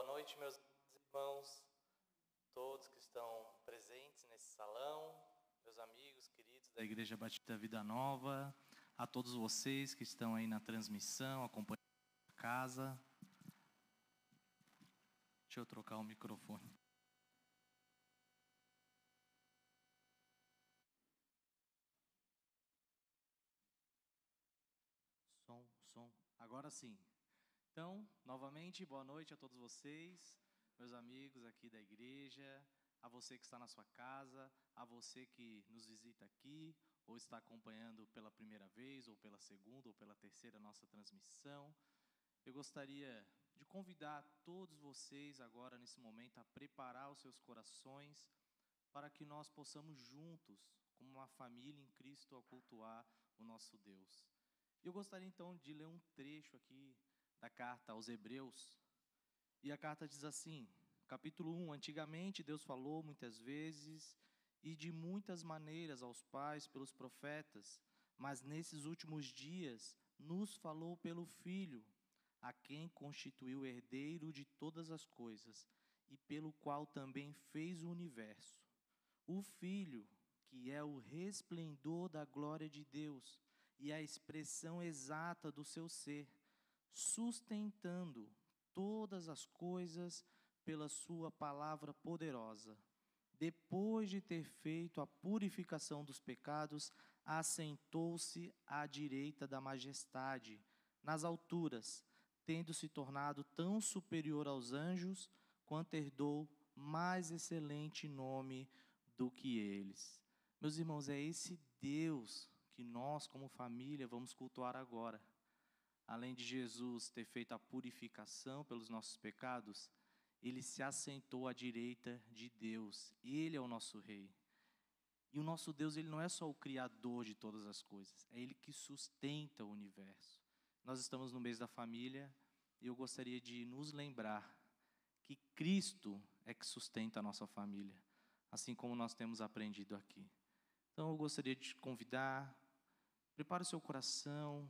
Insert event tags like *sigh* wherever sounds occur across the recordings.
Boa noite, meus irmãos, todos que estão presentes nesse salão, meus amigos queridos da Igreja Batista Vida Nova, a todos vocês que estão aí na transmissão, acompanhando a casa. Deixa eu trocar o microfone. Som, som. Agora sim. Então, novamente, boa noite a todos vocês, meus amigos aqui da igreja, a você que está na sua casa, a você que nos visita aqui, ou está acompanhando pela primeira vez, ou pela segunda, ou pela terceira nossa transmissão. Eu gostaria de convidar todos vocês agora, nesse momento, a preparar os seus corações para que nós possamos juntos, como uma família em Cristo, a cultuar o nosso Deus. Eu gostaria então de ler um trecho aqui da carta aos Hebreus. E a carta diz assim, capítulo 1: Antigamente Deus falou muitas vezes e de muitas maneiras aos pais pelos profetas, mas nesses últimos dias nos falou pelo Filho, a quem constituiu herdeiro de todas as coisas e pelo qual também fez o universo. O Filho, que é o resplendor da glória de Deus e a expressão exata do seu ser sustentando todas as coisas pela Sua palavra poderosa. Depois de ter feito a purificação dos pecados, assentou-se à direita da majestade, nas alturas, tendo se tornado tão superior aos anjos, quanto herdou mais excelente nome do que eles. Meus irmãos, é esse Deus que nós, como família, vamos cultuar agora além de Jesus ter feito a purificação pelos nossos pecados, ele se assentou à direita de Deus. Ele é o nosso rei. E o nosso Deus, ele não é só o criador de todas as coisas, é ele que sustenta o universo. Nós estamos no mês da família e eu gostaria de nos lembrar que Cristo é que sustenta a nossa família, assim como nós temos aprendido aqui. Então eu gostaria de te convidar, prepare o seu coração,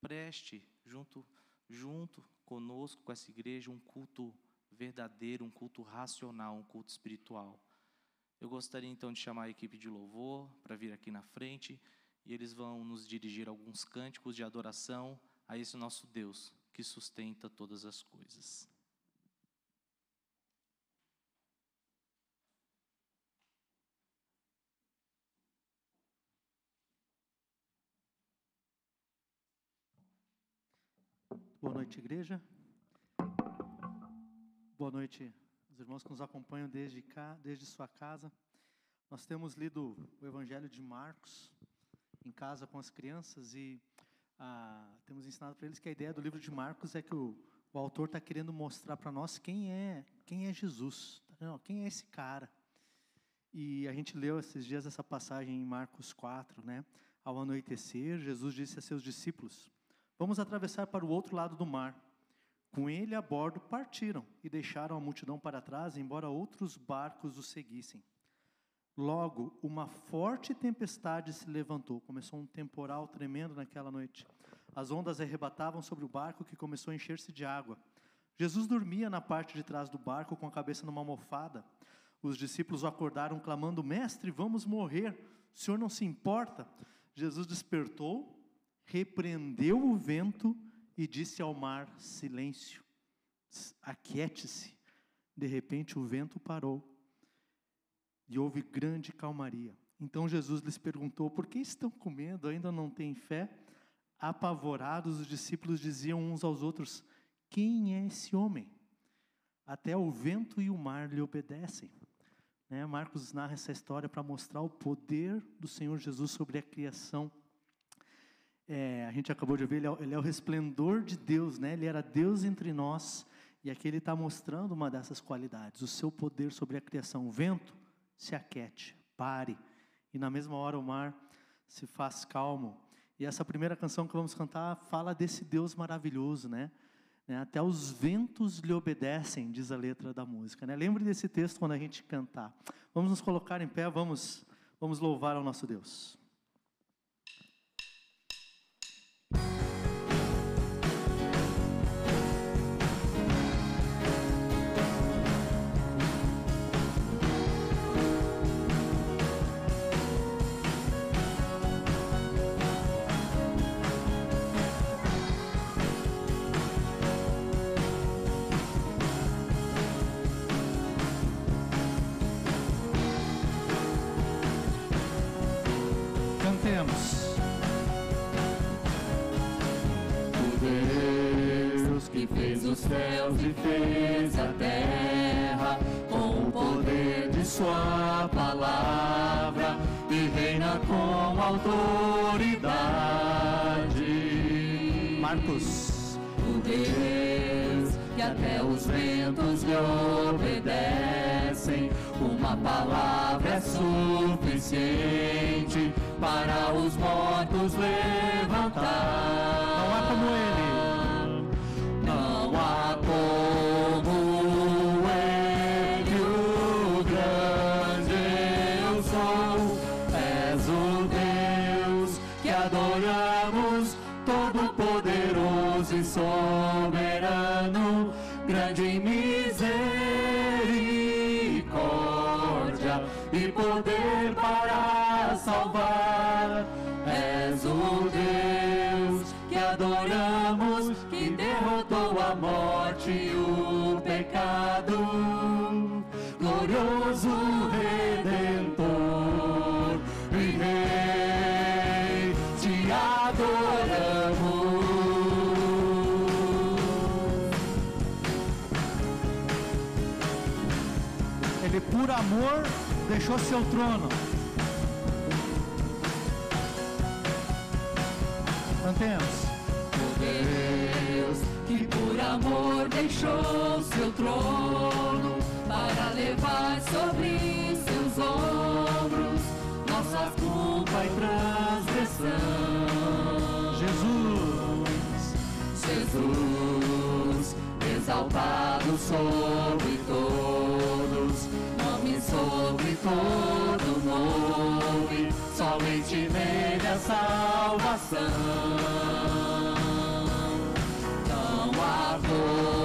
preste junto, junto conosco, com essa igreja, um culto verdadeiro, um culto racional, um culto espiritual. Eu gostaria então de chamar a equipe de louvor para vir aqui na frente e eles vão nos dirigir alguns cânticos de adoração a esse nosso Deus que sustenta todas as coisas. Boa noite, igreja. Boa noite, os irmãos que nos acompanham desde cá, desde sua casa. Nós temos lido o Evangelho de Marcos em casa com as crianças e ah, temos ensinado para eles que a ideia do livro de Marcos é que o, o autor está querendo mostrar para nós quem é quem é Jesus, tá quem é esse cara. E a gente leu esses dias essa passagem em Marcos 4, né? Ao anoitecer, Jesus disse a seus discípulos: Vamos atravessar para o outro lado do mar. Com ele a bordo partiram e deixaram a multidão para trás, embora outros barcos os seguissem. Logo, uma forte tempestade se levantou. Começou um temporal tremendo naquela noite. As ondas arrebatavam sobre o barco que começou a encher-se de água. Jesus dormia na parte de trás do barco com a cabeça numa almofada. Os discípulos o acordaram clamando: Mestre, vamos morrer. O senhor não se importa? Jesus despertou, repreendeu o vento e disse ao mar: Silêncio, aquiete-se. De repente o vento parou e houve grande calmaria. Então Jesus lhes perguntou: Por que estão com medo? Ainda não têm fé? Apavorados, os discípulos diziam uns aos outros: Quem é esse homem? Até o vento e o mar lhe obedecem. Né? Marcos narra essa história para mostrar o poder do Senhor Jesus sobre a criação. É, a gente acabou de ver, ele é, ele é, o resplendor de Deus, né? ele era Deus entre nós, e aqui ele está mostrando uma dessas qualidades, o seu poder sobre a criação. O vento se aquete, pare, e na mesma hora o mar se faz calmo. E essa primeira canção que vamos cantar fala desse Deus maravilhoso, né? né? Até os ventos lhe obedecem, diz a letra da música. Né? Lembre desse texto quando a gente cantar. Vamos nos colocar em pé, vamos, vamos louvar ao nosso Deus. Os ventos lhe obedecem, uma palavra é suficiente para os mortos levantar. Deixou seu trono. Cantemos. O Deus que por amor deixou seu trono para levar sobre seus ombros nossa culpa e transgressão. Jesus. Jesus, exaltado sobre todo nome, somente nele a salvação. Não há como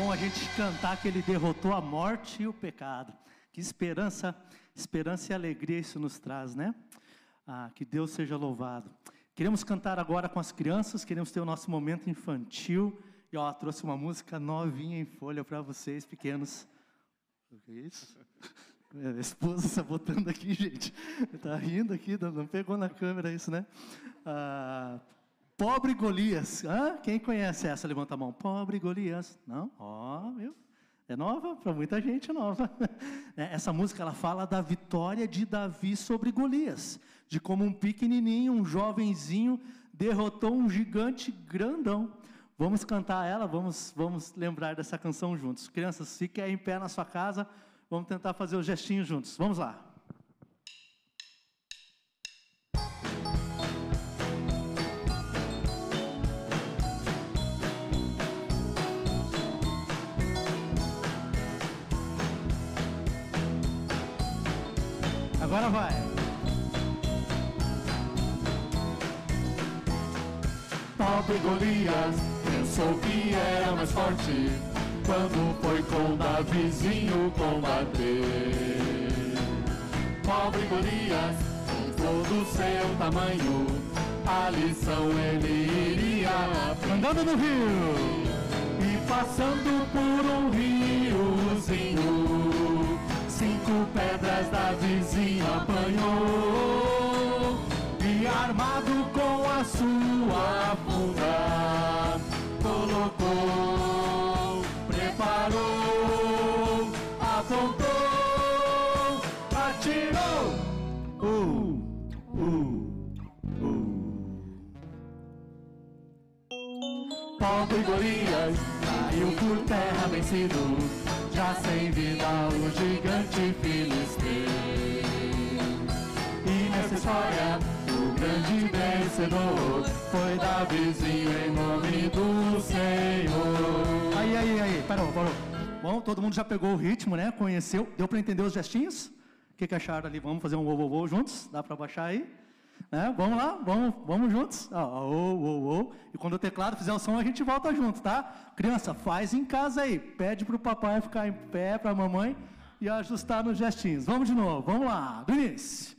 bom a gente cantar que ele derrotou a morte e o pecado. Que esperança, esperança e alegria isso nos traz, né? Ah, que Deus seja louvado. Queremos cantar agora com as crianças, queremos ter o nosso momento infantil. E ó, trouxe uma música novinha em folha para vocês, pequenos. O que é isso? Minha esposa sabotando aqui, gente. Tá rindo aqui, não pegou na câmera isso, né? Ah, Pobre Golias. Hã? Quem conhece essa? Levanta a mão. Pobre Golias. Não? Ó, viu? É nova? Para muita gente é nova. *laughs* É, Essa música ela fala da vitória de Davi sobre Golias. De como um pequenininho, um jovenzinho, derrotou um gigante grandão. Vamos cantar ela, vamos, vamos lembrar dessa canção juntos. Crianças, fiquem aí em pé na sua casa, vamos tentar fazer o gestinho juntos. Vamos lá. Agora vai. Pobre Golias pensou que era mais forte quando foi com Davizinho combater. Pobre Golias, com todo o seu tamanho, a lição ele iria aprender. Andando no rio. E passando por um riozinho, cinco pedras da vizinha apanhou. E armado com a sua funda, colocou, preparou, apontou, atirou. Uh, uh, uh. Pobre Golias caiu por terra vencido, já sem vida o gigante filisteu. E nessa história, o grande vencedor foi Davizinho em nome do Senhor. Aí, aí, aí, parou, parou. Bom, todo mundo já pegou o ritmo, né? Conheceu. Deu para entender os gestinhos? O que, que acharam ali? Vamos fazer um ô, ô, ô juntos? Dá para baixar aí? Né? Vamos lá, vamos, vamos juntos. Ô, ô, ô. E quando o teclado fizer o som, a gente volta junto, tá? Criança, faz em casa aí. Pede para o papai ficar em pé, para a mamãe e ajustar nos gestinhos. Vamos de novo, vamos lá. Do início.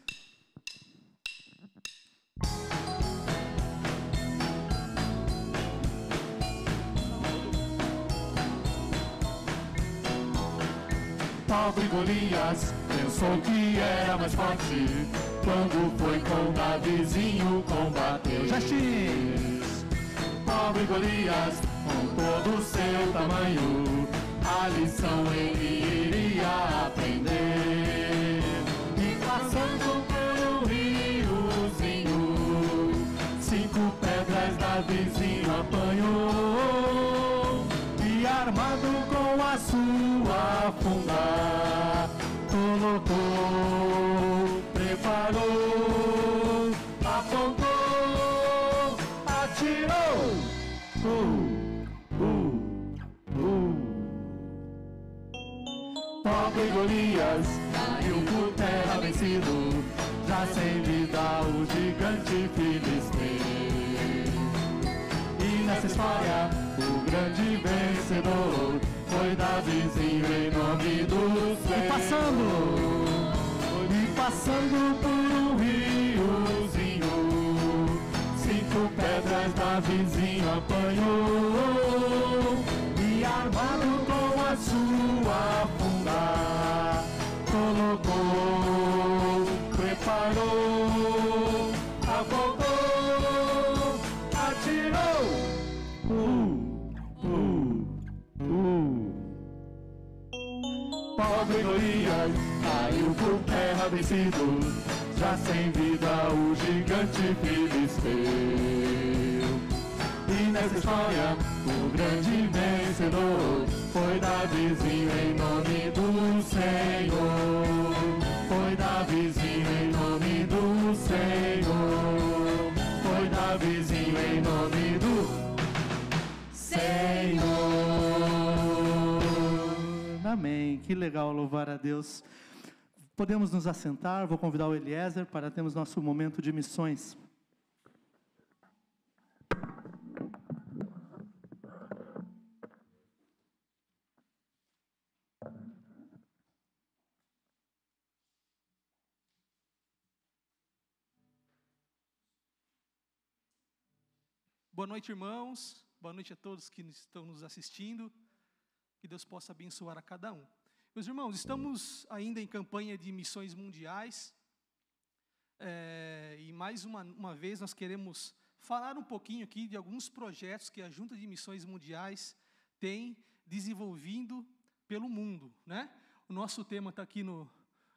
Pobre Golias pensou que era mais forte quando foi com Davizinho combater. Gestinhos. Pobre Golias, com todo o seu tamanho, a lição ele iria aprender. E passando por um riozinho, cinco pedras da com a sua funda, colocou, preparou, apontou, atirou. Uh, uh, uh. Pobre Golias caiu por terra vencido, já sem vida o gigante filisteu. E nessa história, o grande vencedor foi Davizinho em nome do Senhor. E passando. E passando por um riozinho, cinco pedras da vizinha apanhou. E armado com a sua caiu por terra vencido, já sem vida o gigante filisteu. E nessa história, o grande vencedor foi Davizinho em nome do Senhor. Foi Davizinho em nome do Senhor. Foi Davizinho em nome do Senhor. Amém. Que legal louvar a Deus. Podemos nos assentar. Vou convidar o Eliezer para termos nosso momento de missões. Boa noite, irmãos. Boa noite a todos que estão nos assistindo. Que Deus possa abençoar a cada um. Meus irmãos, estamos ainda em campanha de missões mundiais. É, e mais uma, uma vez nós queremos falar um pouquinho aqui de alguns projetos que a Junta de Missões Mundiais tem desenvolvido pelo mundo. Né? O nosso tema está aqui no,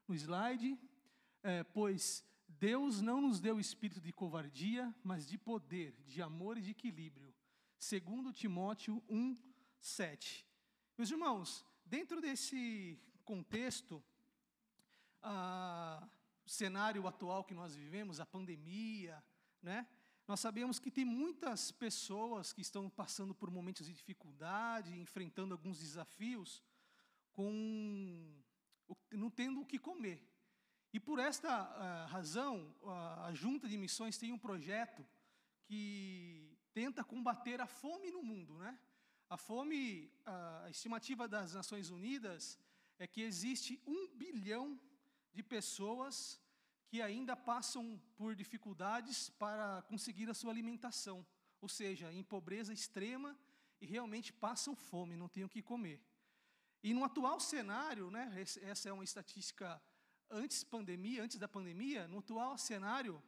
no slide. É, pois Deus não nos deu espírito de covardia, mas de poder, de amor e de equilíbrio. Segundo Timóteo 1, 7. Meus irmãos, dentro desse contexto, o cenário atual que nós vivemos, a pandemia, né? Nós sabemos que tem muitas pessoas que estão passando por momentos de dificuldade, enfrentando alguns desafios, com não tendo o que comer. E por esta uh, razão, uh, a Junta de Missões tem um projeto que tenta combater a fome no mundo. Né? A fome, a estimativa das Nações Unidas é que existe um bilhão de pessoas que ainda passam por dificuldades para conseguir a sua alimentação, ou seja, em pobreza extrema e realmente passam fome, não têm o que comer. E no atual cenário, né, essa é uma estatística antes pandemia, antes da pandemia, no atual cenário,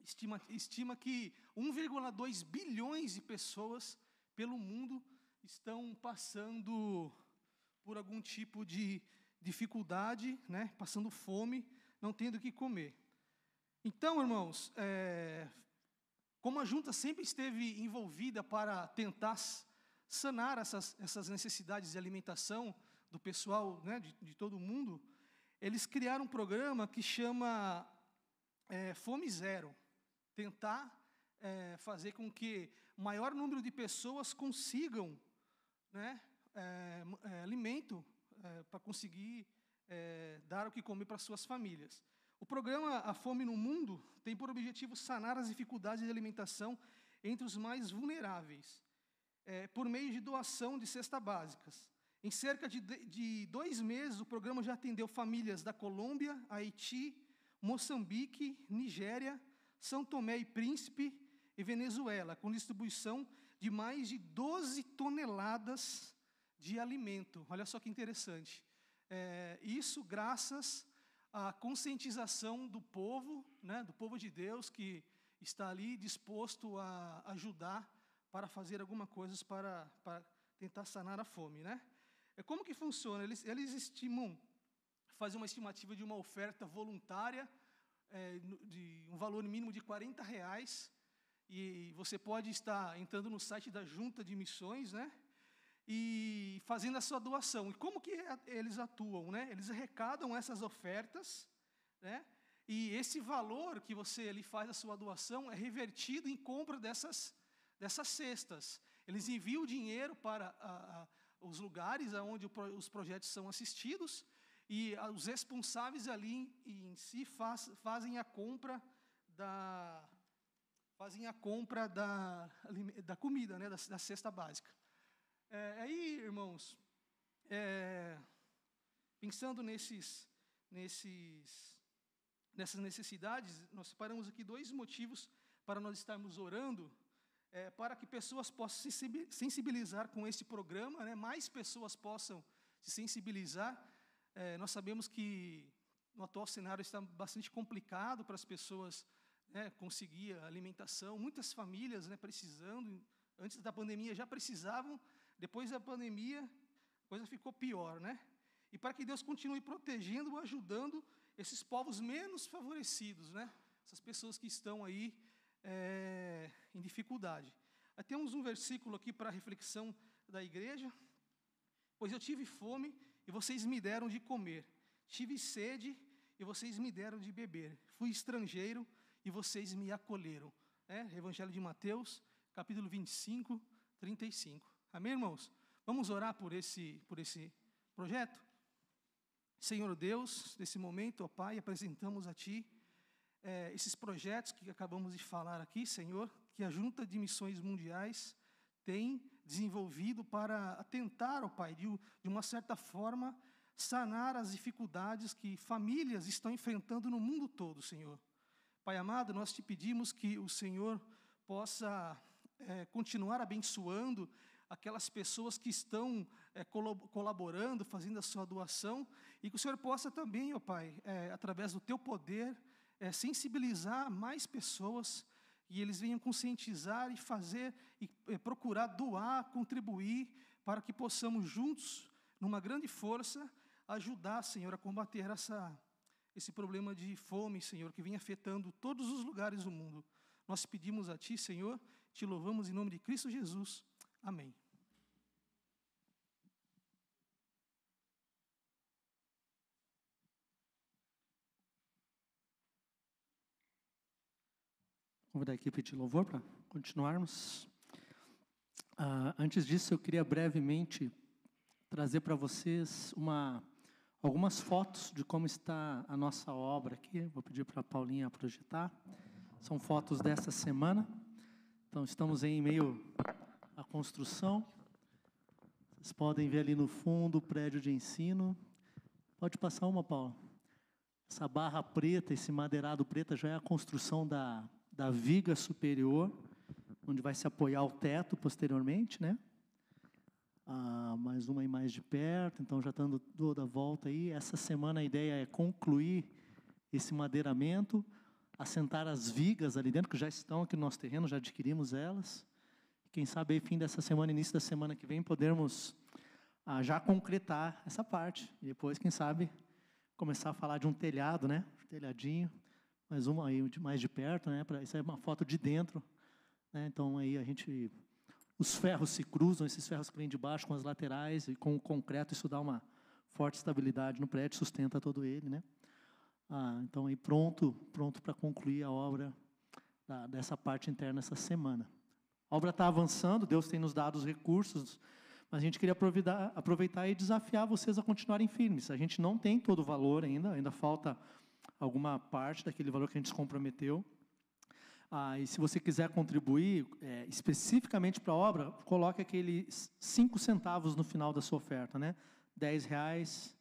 estima, estima que 1,2 bilhões de pessoas pelo mundo estão passando por algum tipo de dificuldade, né, passando fome, não tendo o que comer. Então, irmãos, é, como a junta sempre esteve envolvida para tentar sanar essas, essas necessidades de alimentação do pessoal, né, de, de todo mundo, eles criaram um programa que chama é, Fome Zero. Tentar é, fazer com que o maior número de pessoas consigam né, é, é alimento é, para conseguir é, dar o que comer para suas famílias. O programa A Fome no Mundo tem por objetivo sanar as dificuldades de alimentação entre os mais vulneráveis, por meio de doação de cestas básicas. Em cerca de, de dois meses, o programa já atendeu famílias da Colômbia, Haiti, Moçambique, Nigéria, São Tomé e Príncipe e Venezuela, com distribuição de mais de 12 toneladas de alimento. Olha só que interessante. É, isso graças à conscientização do povo, né, do povo de Deus, que está ali disposto a ajudar para fazer alguma coisa para, para tentar sanar a fome. Né? É como que funciona? Eles, eles estimam, fazem uma estimativa de uma oferta voluntária é, de um valor mínimo de 40 reais. E você pode estar entrando no site da Junta de Missões, né? E fazendo a sua doação. E como que eles atuam, né? Eles arrecadam essas ofertas, né? E esse valor que você ali faz a sua doação é revertido em compra dessas, dessas cestas. Eles enviam o dinheiro para a, a os lugares onde os projetos são assistidos e os responsáveis ali em si faz, fazem a compra da fazem a compra da, da comida, né, da, da cesta básica. É, aí, irmãos, é, pensando nesses, nesses, nessas necessidades, nós separamos aqui dois motivos para nós estarmos orando é, para que pessoas possam se sensibilizar com esse programa, né, mais pessoas possam se sensibilizar. É, nós sabemos que no atual cenário está bastante complicado para as pessoas né, conseguir alimentação. Muitas famílias né, precisando, antes da pandemia já precisavam, depois da pandemia a coisa ficou pior, né? E para que Deus continue protegendo, ajudando esses povos menos favorecidos, né? Essas pessoas que estão aí é, em dificuldade. Temos um versículo aqui para reflexão da igreja. Pois eu tive fome e vocês me deram de comer. Tive sede e vocês me deram de beber. Fui estrangeiro e vocês me acolheram. É, Evangelho de Mateus, capítulo 25, 35. Amém, irmãos? Vamos orar por esse, por esse projeto? Senhor Deus, nesse momento, ó Pai, apresentamos a Ti é, esses projetos que acabamos de falar aqui, Senhor, que a Junta de Missões Mundiais tem desenvolvido para atentar, ó Pai, de, de uma certa forma, sanar as dificuldades que famílias estão enfrentando no mundo todo, Senhor. Pai amado, nós te pedimos que o Senhor possa é, continuar abençoando aquelas pessoas que estão é, colaborando, fazendo a sua doação, e que o Senhor possa também, ó Pai, é, através do teu poder, sensibilizar mais pessoas e eles venham conscientizar e fazer e procurar doar, contribuir para que possamos juntos, numa grande força, ajudar, Senhor, a combater essa, esse problema de fome, Senhor, que vem afetando todos os lugares do mundo. Nós pedimos a Ti, Senhor, te louvamos em nome de Cristo Jesus. Amém. Convidar a equipe de louvor para continuarmos. Ah, antes disso, eu queria brevemente trazer para vocês uma, algumas fotos de como está a nossa obra aqui. Vou pedir para a Paulinha projetar. São fotos dessa semana. Então, estamos em meio à construção. Vocês podem ver ali no fundo o prédio de ensino. Pode passar uma, Paula. Essa barra preta, esse madeirado preto, já é a construção da, da viga superior, onde vai se apoiar o teto posteriormente, né? Ah, mais uma aí mais de perto, então já estando toda a volta aí. Essa semana a ideia é concluir esse madeiramento, assentar as vigas ali dentro, que já estão aqui no nosso terreno, já adquirimos elas. Quem sabe aí, fim dessa semana, início da semana que vem, podermos ah, já concretar essa parte. E depois, quem sabe, começar a falar de um telhado, né? Um telhadinho. Mais uma aí mais de perto, né? Pra, isso é uma foto de dentro. Né? Então aí a gente. Os ferros se cruzam, esses ferros que vêm de baixo com as laterais e com o concreto, isso dá uma forte estabilidade no prédio, sustenta todo ele, né? Ah, então, aí pronto, pronto para concluir a obra da, dessa parte interna essa semana. A obra está avançando, Deus tem nos dado os recursos, mas a gente queria aproveitar, aproveitar e desafiar vocês a continuarem firmes. A gente não tem todo o valor ainda, ainda falta alguma parte daquele valor que a gente se comprometeu. Ah, e se você quiser contribuir é, especificamente para a obra, coloque aqueles cinco centavos no final da sua oferta, né? Dez reais,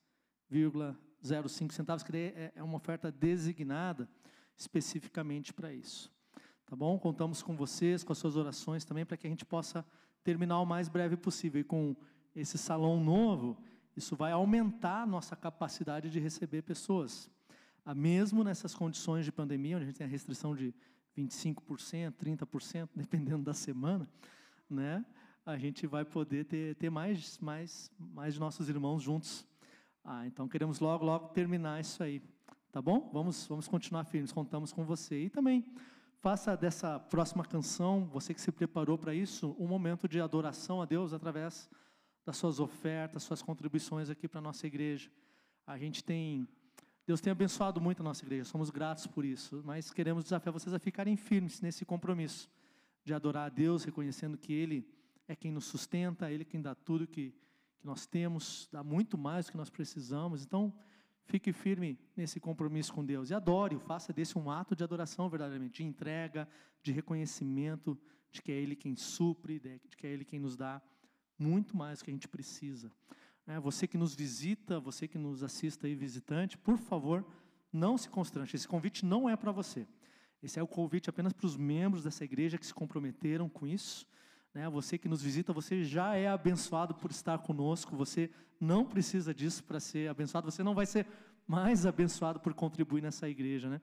vírgula 0,5 centavos, que é, é uma oferta designada especificamente para isso. Tá bom? Contamos com vocês, com as suas orações também, para que a gente possa terminar o mais breve possível. E com esse salão novo, isso vai aumentar a nossa capacidade de receber pessoas. Ah, mesmo nessas condições de pandemia, onde a gente tem a restrição de 25%, 30%, dependendo da semana, né? a gente vai poder ter, ter mais, mais, mais de nossos irmãos juntos ah, então queremos logo, logo terminar isso aí. Tá bom? Vamos, vamos continuar firmes, contamos com você. E também faça dessa próxima canção, você que se preparou para isso, um momento de adoração a Deus através das suas ofertas, suas contribuições aqui para a nossa igreja. A gente tem, Deus tem abençoado muito a nossa igreja, somos gratos por isso, mas queremos desafiar vocês a ficarem firmes nesse compromisso de adorar a Deus, reconhecendo que Ele é quem nos sustenta, Ele quem dá tudo que que nós temos, dá muito mais do que nós precisamos. Então, fique firme nesse compromisso com Deus e adore, faça desse um ato de adoração verdadeiramente, de entrega, de reconhecimento de que é Ele quem supre, de que é Ele quem nos dá muito mais do que a gente precisa. É, você que nos visita, você que nos assista aí visitante, por favor, não se constrange. Esse convite não é para você. Esse é o convite apenas para os membros dessa igreja que se comprometeram com isso. Né? Você que nos visita, você já é abençoado por estar conosco. Você não precisa disso para ser abençoado. Você não vai ser mais abençoado por contribuir nessa igreja, né?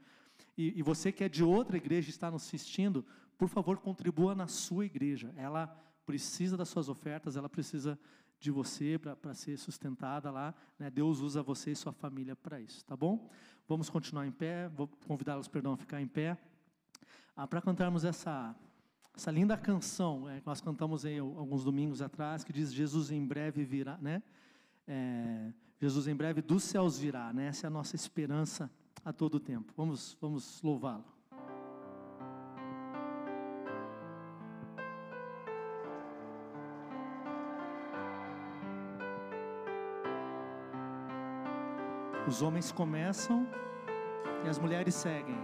E, e você que é de outra igreja e está nos assistindo, por favor, contribua na sua igreja. Ela precisa das suas ofertas, ela precisa de você para ser sustentada lá. Né? Deus usa você e sua família para isso, tá bom? Vamos continuar em pé, vou convidá-los, perdão, a ficar em pé, ah, para cantarmos essa, essa linda canção é, que nós cantamos aí alguns domingos atrás, que diz Jesus em breve virá, né? É, Jesus em breve dos céus virá, né? Essa é a nossa esperança a todo tempo. Vamos, vamos louvá-lo. Os homens começam e as mulheres seguem.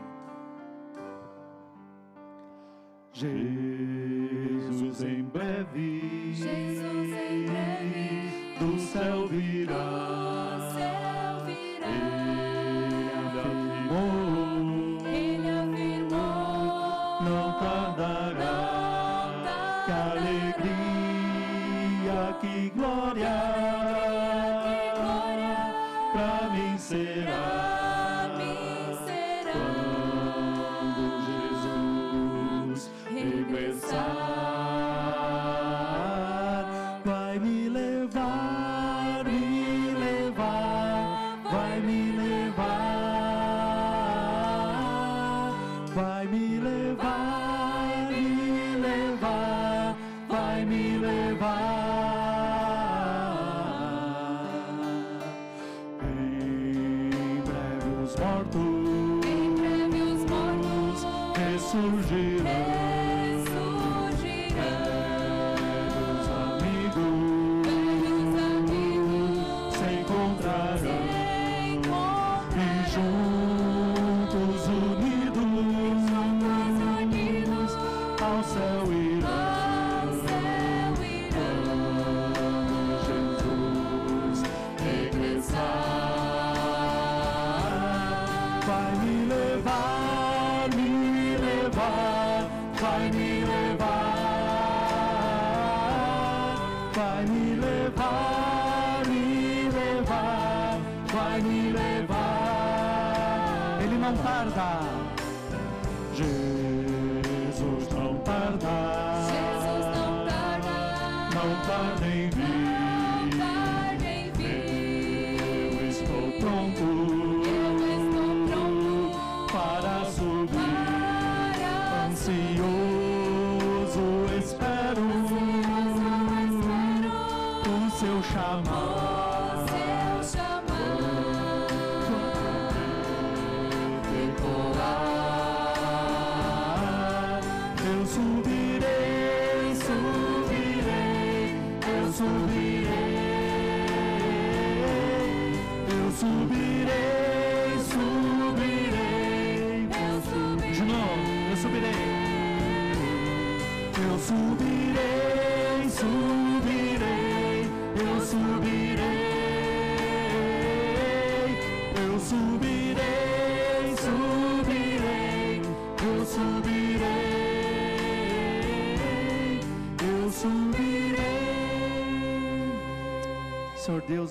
Jesus em breve, Jesus em breve do céu virá. Levar, vai me levar, me levar, vai me levar. Ele não tarda.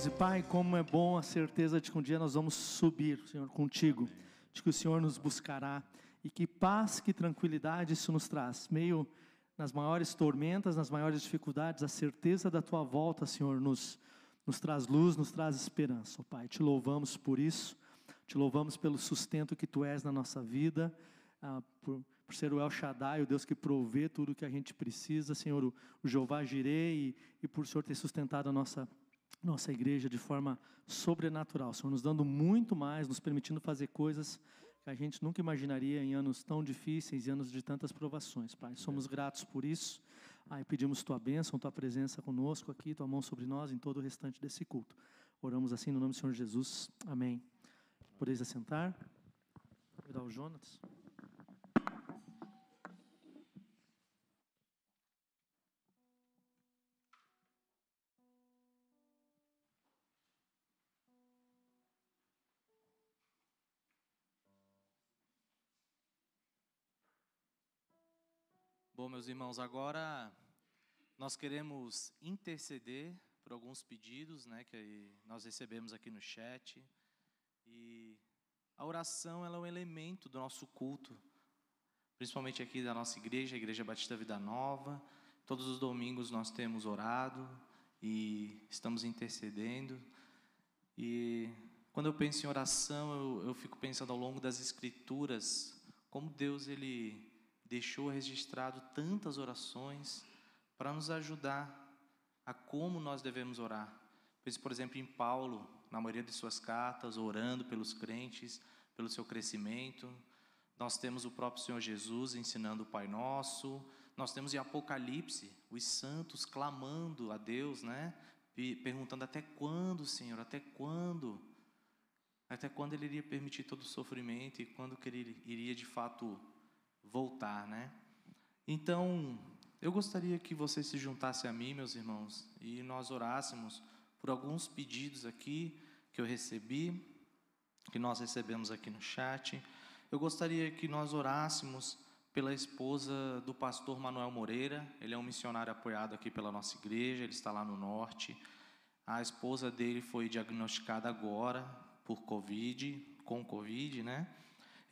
11. Pai, como é bom a certeza de que um dia nós vamos subir, Senhor, contigo, Amém. de que o Senhor nos buscará e que paz, que tranquilidade isso nos traz. Meio nas maiores tormentas, nas maiores dificuldades, a certeza da tua volta, Senhor, nos, nos traz luz, nos traz esperança, oh, Pai. Te louvamos por isso, te louvamos pelo sustento que tu és na nossa vida. Ah, por, por, ser o El Shaddai, o Deus que provê tudo o que a gente precisa, Senhor, o, Jeová Jirei, e, e por Senhor ter sustentado a nossa nossa igreja de forma sobrenatural, Senhor, nos dando muito mais, nos permitindo fazer coisas que a gente nunca imaginaria em anos tão difíceis e anos de tantas provações, Pai. Somos gratos por isso. Ai, pedimos tua bênção, tua presença conosco aqui, tua mão sobre nós em todo o restante desse culto. Oramos assim no nome do Senhor Jesus. Amém. Podeis assentar. Vou convidar o Jonas. Bom, meus irmãos, agora nós queremos interceder por alguns pedidos, né, que nós recebemos aqui no chat. E a oração ela é um elemento do nosso culto, principalmente aqui da nossa igreja, a Igreja Batista Vida Nova. Todos os domingos nós temos orado e estamos intercedendo. E Quando eu penso em oração, eu, eu fico pensando ao longo das Escrituras, como Deus ele deixou registrado tantas orações para nos ajudar a como nós devemos orar. Pois, por exemplo, em Paulo, na maioria de suas cartas, orando pelos crentes, pelo seu crescimento. Nós temos o próprio Senhor Jesus ensinando o Pai Nosso. Nós temos em Apocalipse os santos clamando a Deus, né? Pe- Perguntando até quando, Senhor, até quando? Até quando ele iria permitir todo o sofrimento e quando que ele iria de fato voltar, né? Então, eu gostaria que você se juntasse a mim, meus irmãos, e nós orássemos por alguns pedidos aqui que eu recebi, que nós recebemos aqui no chat. Eu gostaria que nós orássemos pela esposa do pastor Manuel Moreira. Ele é um missionário apoiado aqui pela nossa igreja, ele está lá no norte. A esposa dele foi diagnosticada agora por Covid, com Covid, né?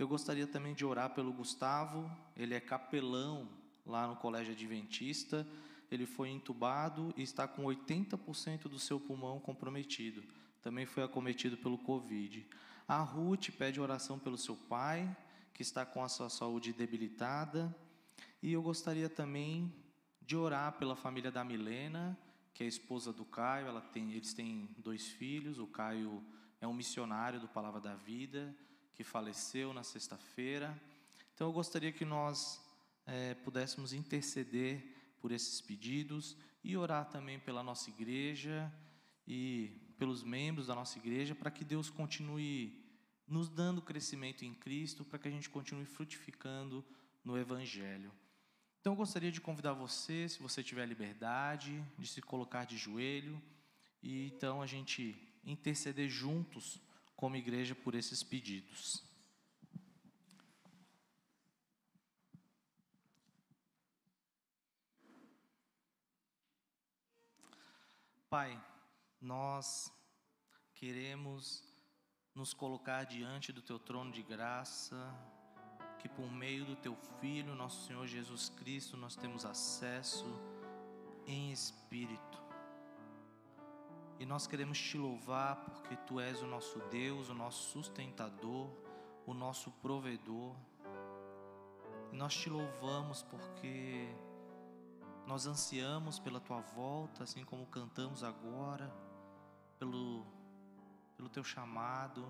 Eu gostaria também de orar pelo Gustavo, ele é capelão lá no Colégio Adventista. Ele foi entubado e está com 80% do seu pulmão comprometido. Também foi acometido pelo Covid. A Ruth pede oração pelo seu pai, que está com a sua saúde debilitada. E eu gostaria também de orar pela família da Milena, que é a esposa do Caio. Ela tem, eles têm dois filhos. O Caio é um missionário do Palavra da Vida, que faleceu na sexta-feira. Então eu gostaria que nós eh, pudéssemos interceder por esses pedidos e orar também pela nossa igreja e pelos membros da nossa igreja, para que Deus continue nos dando crescimento em Cristo, para que a gente continue frutificando no Evangelho. Então, eu gostaria de convidar você, se você tiver liberdade, de se colocar de joelho e então a gente interceder juntos como igreja por esses pedidos. Pai, nós queremos nos colocar diante do teu trono de graça, que por meio do teu filho, nosso Senhor Jesus Cristo, nós temos acesso em espírito. E nós queremos te louvar porque tu és o nosso Deus, o nosso sustentador, o nosso provedor. E nós te louvamos porque nós ansiamos pela tua volta, assim como cantamos agora, pelo, pelo teu chamado,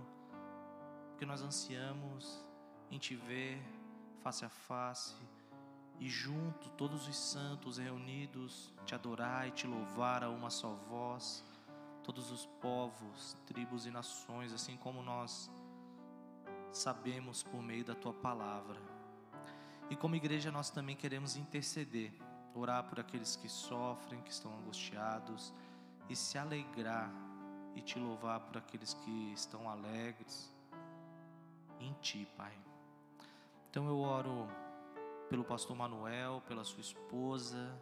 porque nós ansiamos em te ver face a face e junto, todos os santos reunidos, te adorar e te louvar a uma só voz, todos os povos, tribos e nações, assim como nós sabemos por meio da tua palavra. E como igreja, nós também queremos interceder orar por aqueles que sofrem, que estão angustiados e se alegrar e te louvar por aqueles que estão alegres em ti, Pai. Então eu oro pelo pastor Manuel, pela sua esposa,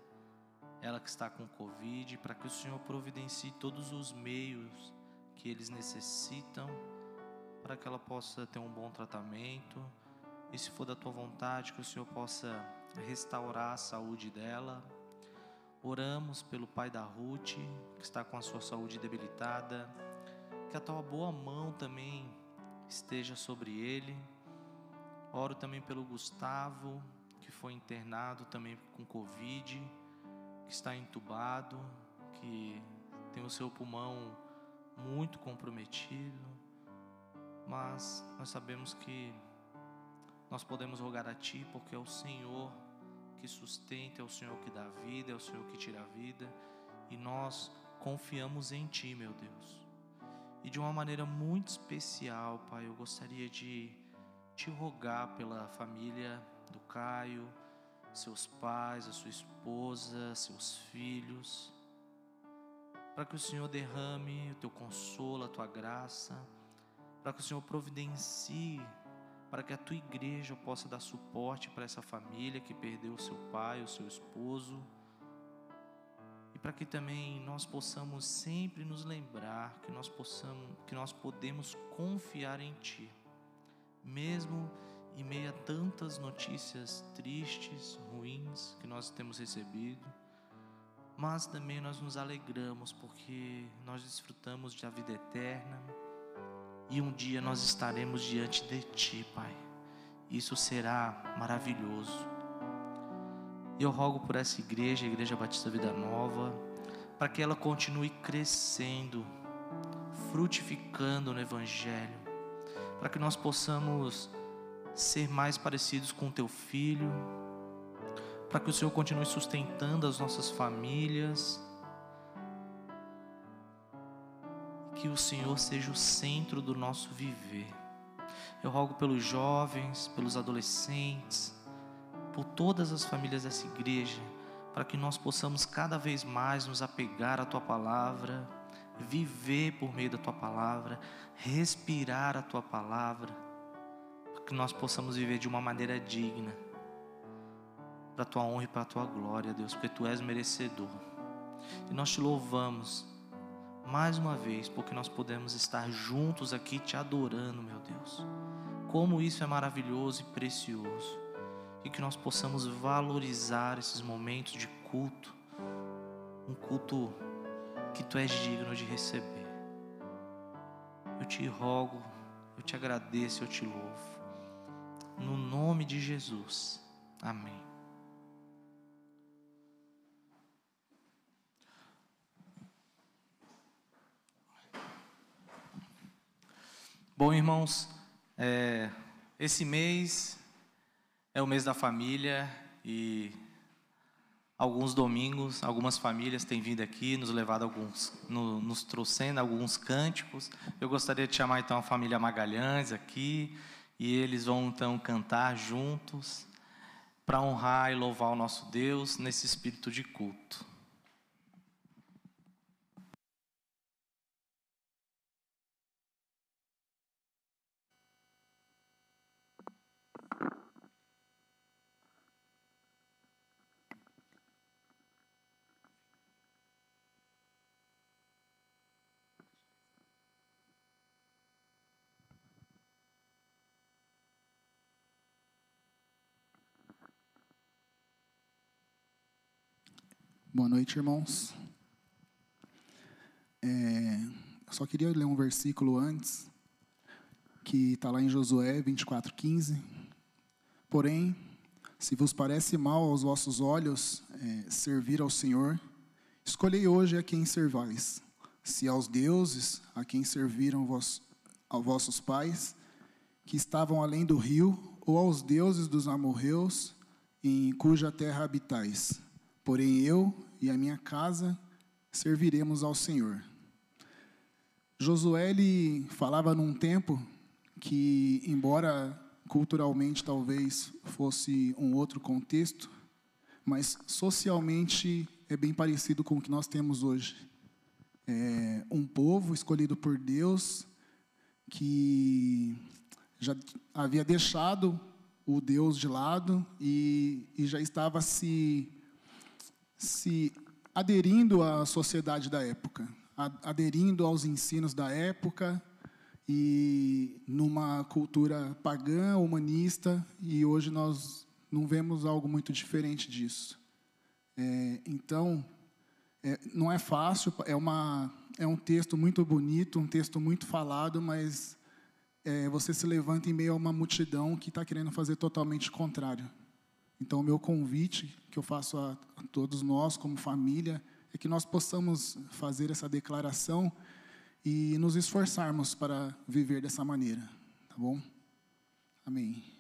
ela que está com Covid, para que o Senhor providencie todos os meios que eles necessitam para que ela possa ter um bom tratamento e se for da tua vontade que o Senhor possa restaurar a saúde dela. Oramos pelo pai da Ruth, que está com a sua saúde debilitada, que a tua boa mão também esteja sobre ele. Oro também pelo Gustavo, que foi internado também com Covid, que está entubado, que tem o seu pulmão muito comprometido, mas nós sabemos que nós podemos rogar a Ti, porque é o Senhor que sustenta, é o Senhor que dá vida, é o Senhor que tira a vida, e nós confiamos em Ti, meu Deus. E de uma maneira muito especial, Pai, eu gostaria de te rogar pela família do Caio, seus pais, a sua esposa, seus filhos, para que o Senhor derrame o teu consolo, a tua graça, para que o Senhor providencie para que a tua igreja possa dar suporte para essa família que perdeu o seu pai, o seu esposo. E para que também nós possamos sempre nos lembrar que nós possamos, que nós podemos confiar em ti. Mesmo em meio a tantas notícias tristes, ruins que nós temos recebido, mas também nós nos alegramos porque nós desfrutamos da vida eterna E um dia nós estaremos diante de Ti, Pai. Isso será maravilhoso. Eu rogo por essa igreja, a Igreja Batista Vida Nova, para que ela continue crescendo, frutificando no Evangelho, para que nós possamos ser mais parecidos com Teu Filho, para que o Senhor continue sustentando as nossas famílias, que o Senhor seja o centro do nosso viver. Eu rogo pelos jovens, pelos adolescentes, por todas as famílias dessa igreja, para que nós possamos cada vez mais nos apegar à tua palavra, viver por meio da tua palavra, respirar a tua palavra, que nós possamos viver de uma maneira digna, para a tua honra e para a tua glória, Deus, porque tu és merecedor. E nós te louvamos mais uma vez, porque nós podemos estar juntos aqui te adorando, meu Deus. Como isso é maravilhoso e precioso. E que nós possamos valorizar esses momentos de culto, um culto que tu és digno de receber. Eu te rogo, eu te agradeço, eu te louvo. No nome de Jesus. Amém. Bom, irmãos, é, esse mês é o mês da família e alguns domingos, algumas famílias têm vindo aqui, nos levado alguns, no, nos trouxendo alguns cânticos. Eu gostaria de chamar então a família Magalhães aqui e eles vão então cantar juntos para honrar e louvar o nosso Deus nesse espírito de culto. Boa noite, irmãos. É, só queria ler um versículo antes, que está lá em Josué 24,15. Porém, se vos parece mal aos vossos olhos é, servir ao Senhor, escolhei hoje a quem servais. Se aos deuses a quem serviram vos, aos vossos pais, que estavam além do rio, ou aos deuses dos amorreus, em cuja terra habitais. Porém eu e a minha casa serviremos ao Senhor. Josué ele falava num tempo que, embora culturalmente talvez fosse um outro contexto, mas socialmente é bem parecido com o que nós temos hoje. É um povo escolhido por Deus que já havia deixado o Deus de lado e, e já estava se, se aderindo à sociedade da época, aderindo aos ensinos da época e numa cultura pagã, humanista, e hoje nós não vemos algo muito diferente disso. É, então, é, não é fácil, é, uma, é um texto muito bonito, um texto muito falado, mas é, você se levanta em meio a uma multidão que está querendo fazer totalmente o contrário. Então, o meu convite que eu faço a, a todos nós, como família, é que nós possamos fazer essa declaração e nos esforçarmos para viver dessa maneira, tá bom? Amém.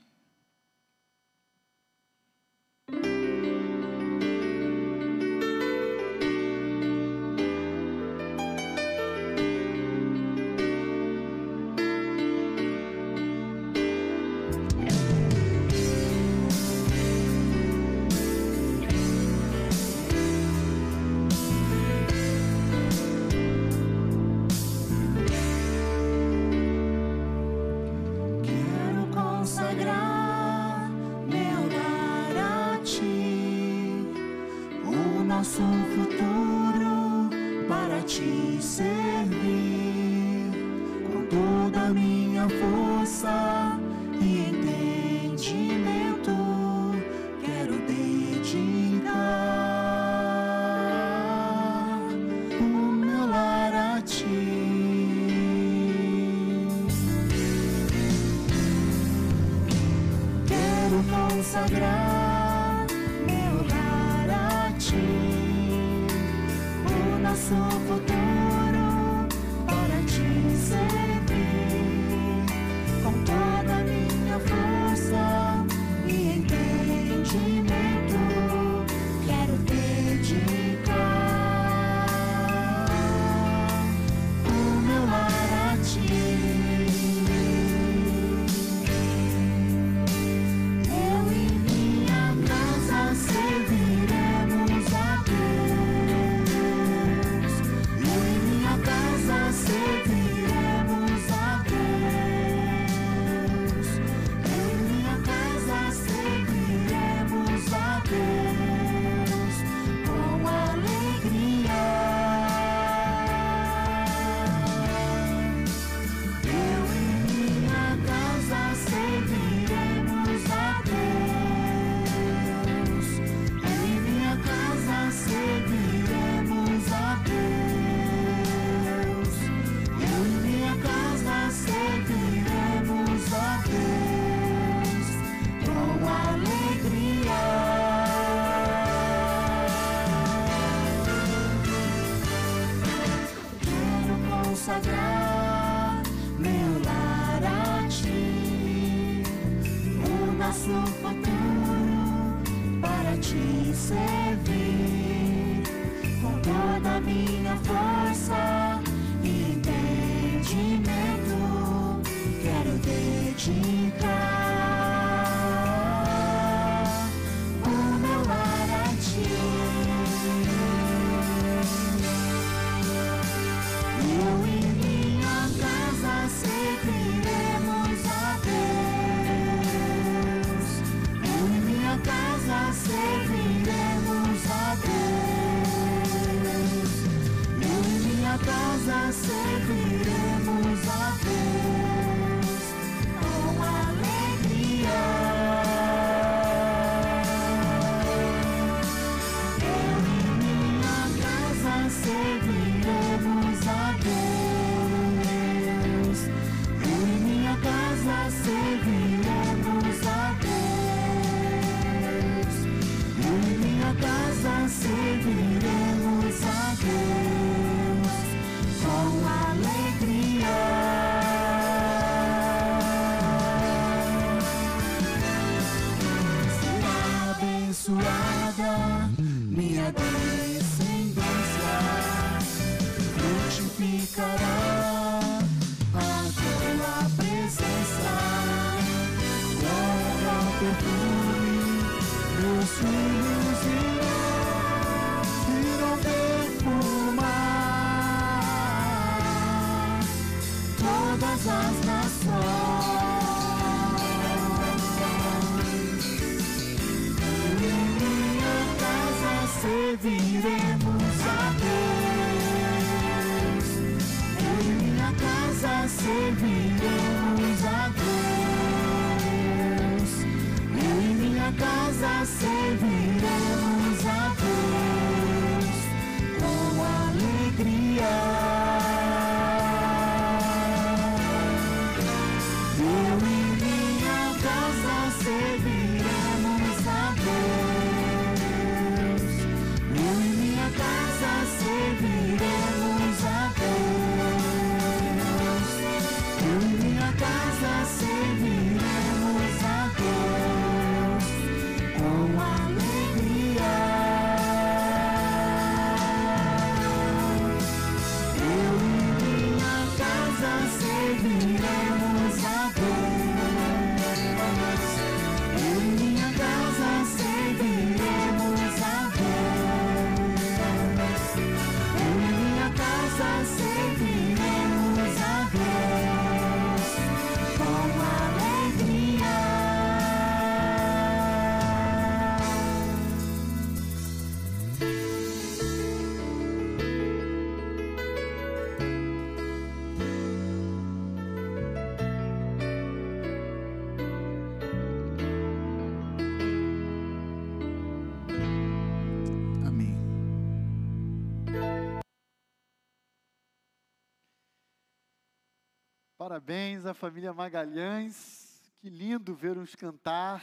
Parabéns à família Magalhães. Que lindo ver-os cantar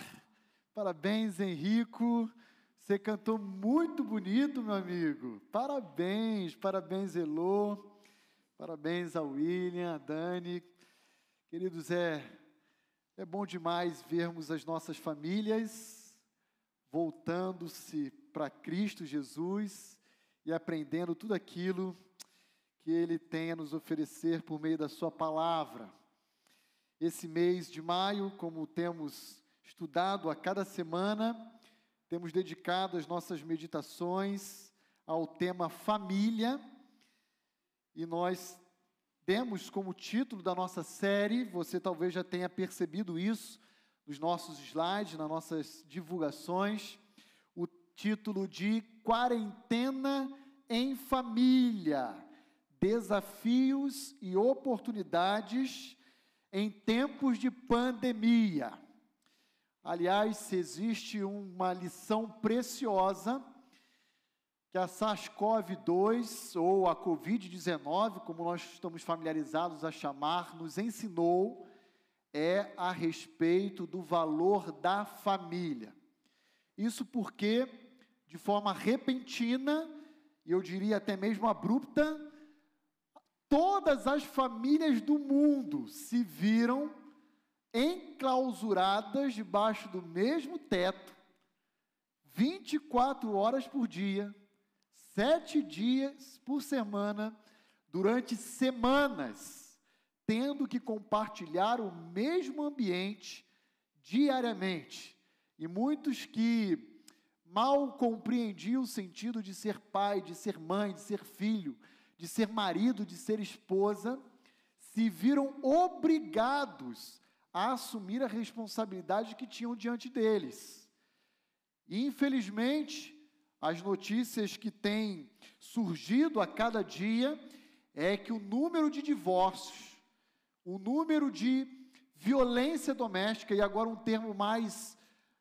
Parabéns, Henrico. Você cantou muito bonito, meu amigo. Parabéns, parabéns, Elô. Parabéns ao William, a Dani. Queridos, é, é bom demais vermos as nossas famílias voltando-se para Cristo Jesus e aprendendo tudo aquilo que Ele tem a nos oferecer por meio da Sua palavra. Esse mês de maio, como temos estudado a cada semana, temos dedicado as nossas meditações ao tema família, e nós demos como título da nossa série, você talvez já tenha percebido isso nos nossos slides, nas nossas divulgações, o título de Quarentena em Família: Desafios e oportunidades em tempos de pandemia. Aliás, se existe uma lição preciosa que a SARS-CoV-2 ou a COVID-19, como nós estamos familiarizados a chamar, nos ensinou, é a respeito do valor da família. Isso porque, de forma repentina, e eu diria até mesmo abrupta, todas as famílias do mundo se viram enclausuradas debaixo do mesmo teto, 24 horas por dia, sete dias por semana, durante semanas, tendo que compartilhar o mesmo ambiente diariamente. E muitos que mal compreendiam o sentido de ser pai, de ser mãe, de ser filho, de ser marido, de ser esposa, se viram obrigados a assumir a responsabilidade que tinham diante deles. Infelizmente, as notícias que têm surgido a cada dia é que o número de divórcios, o número de violência doméstica, e agora um termo mais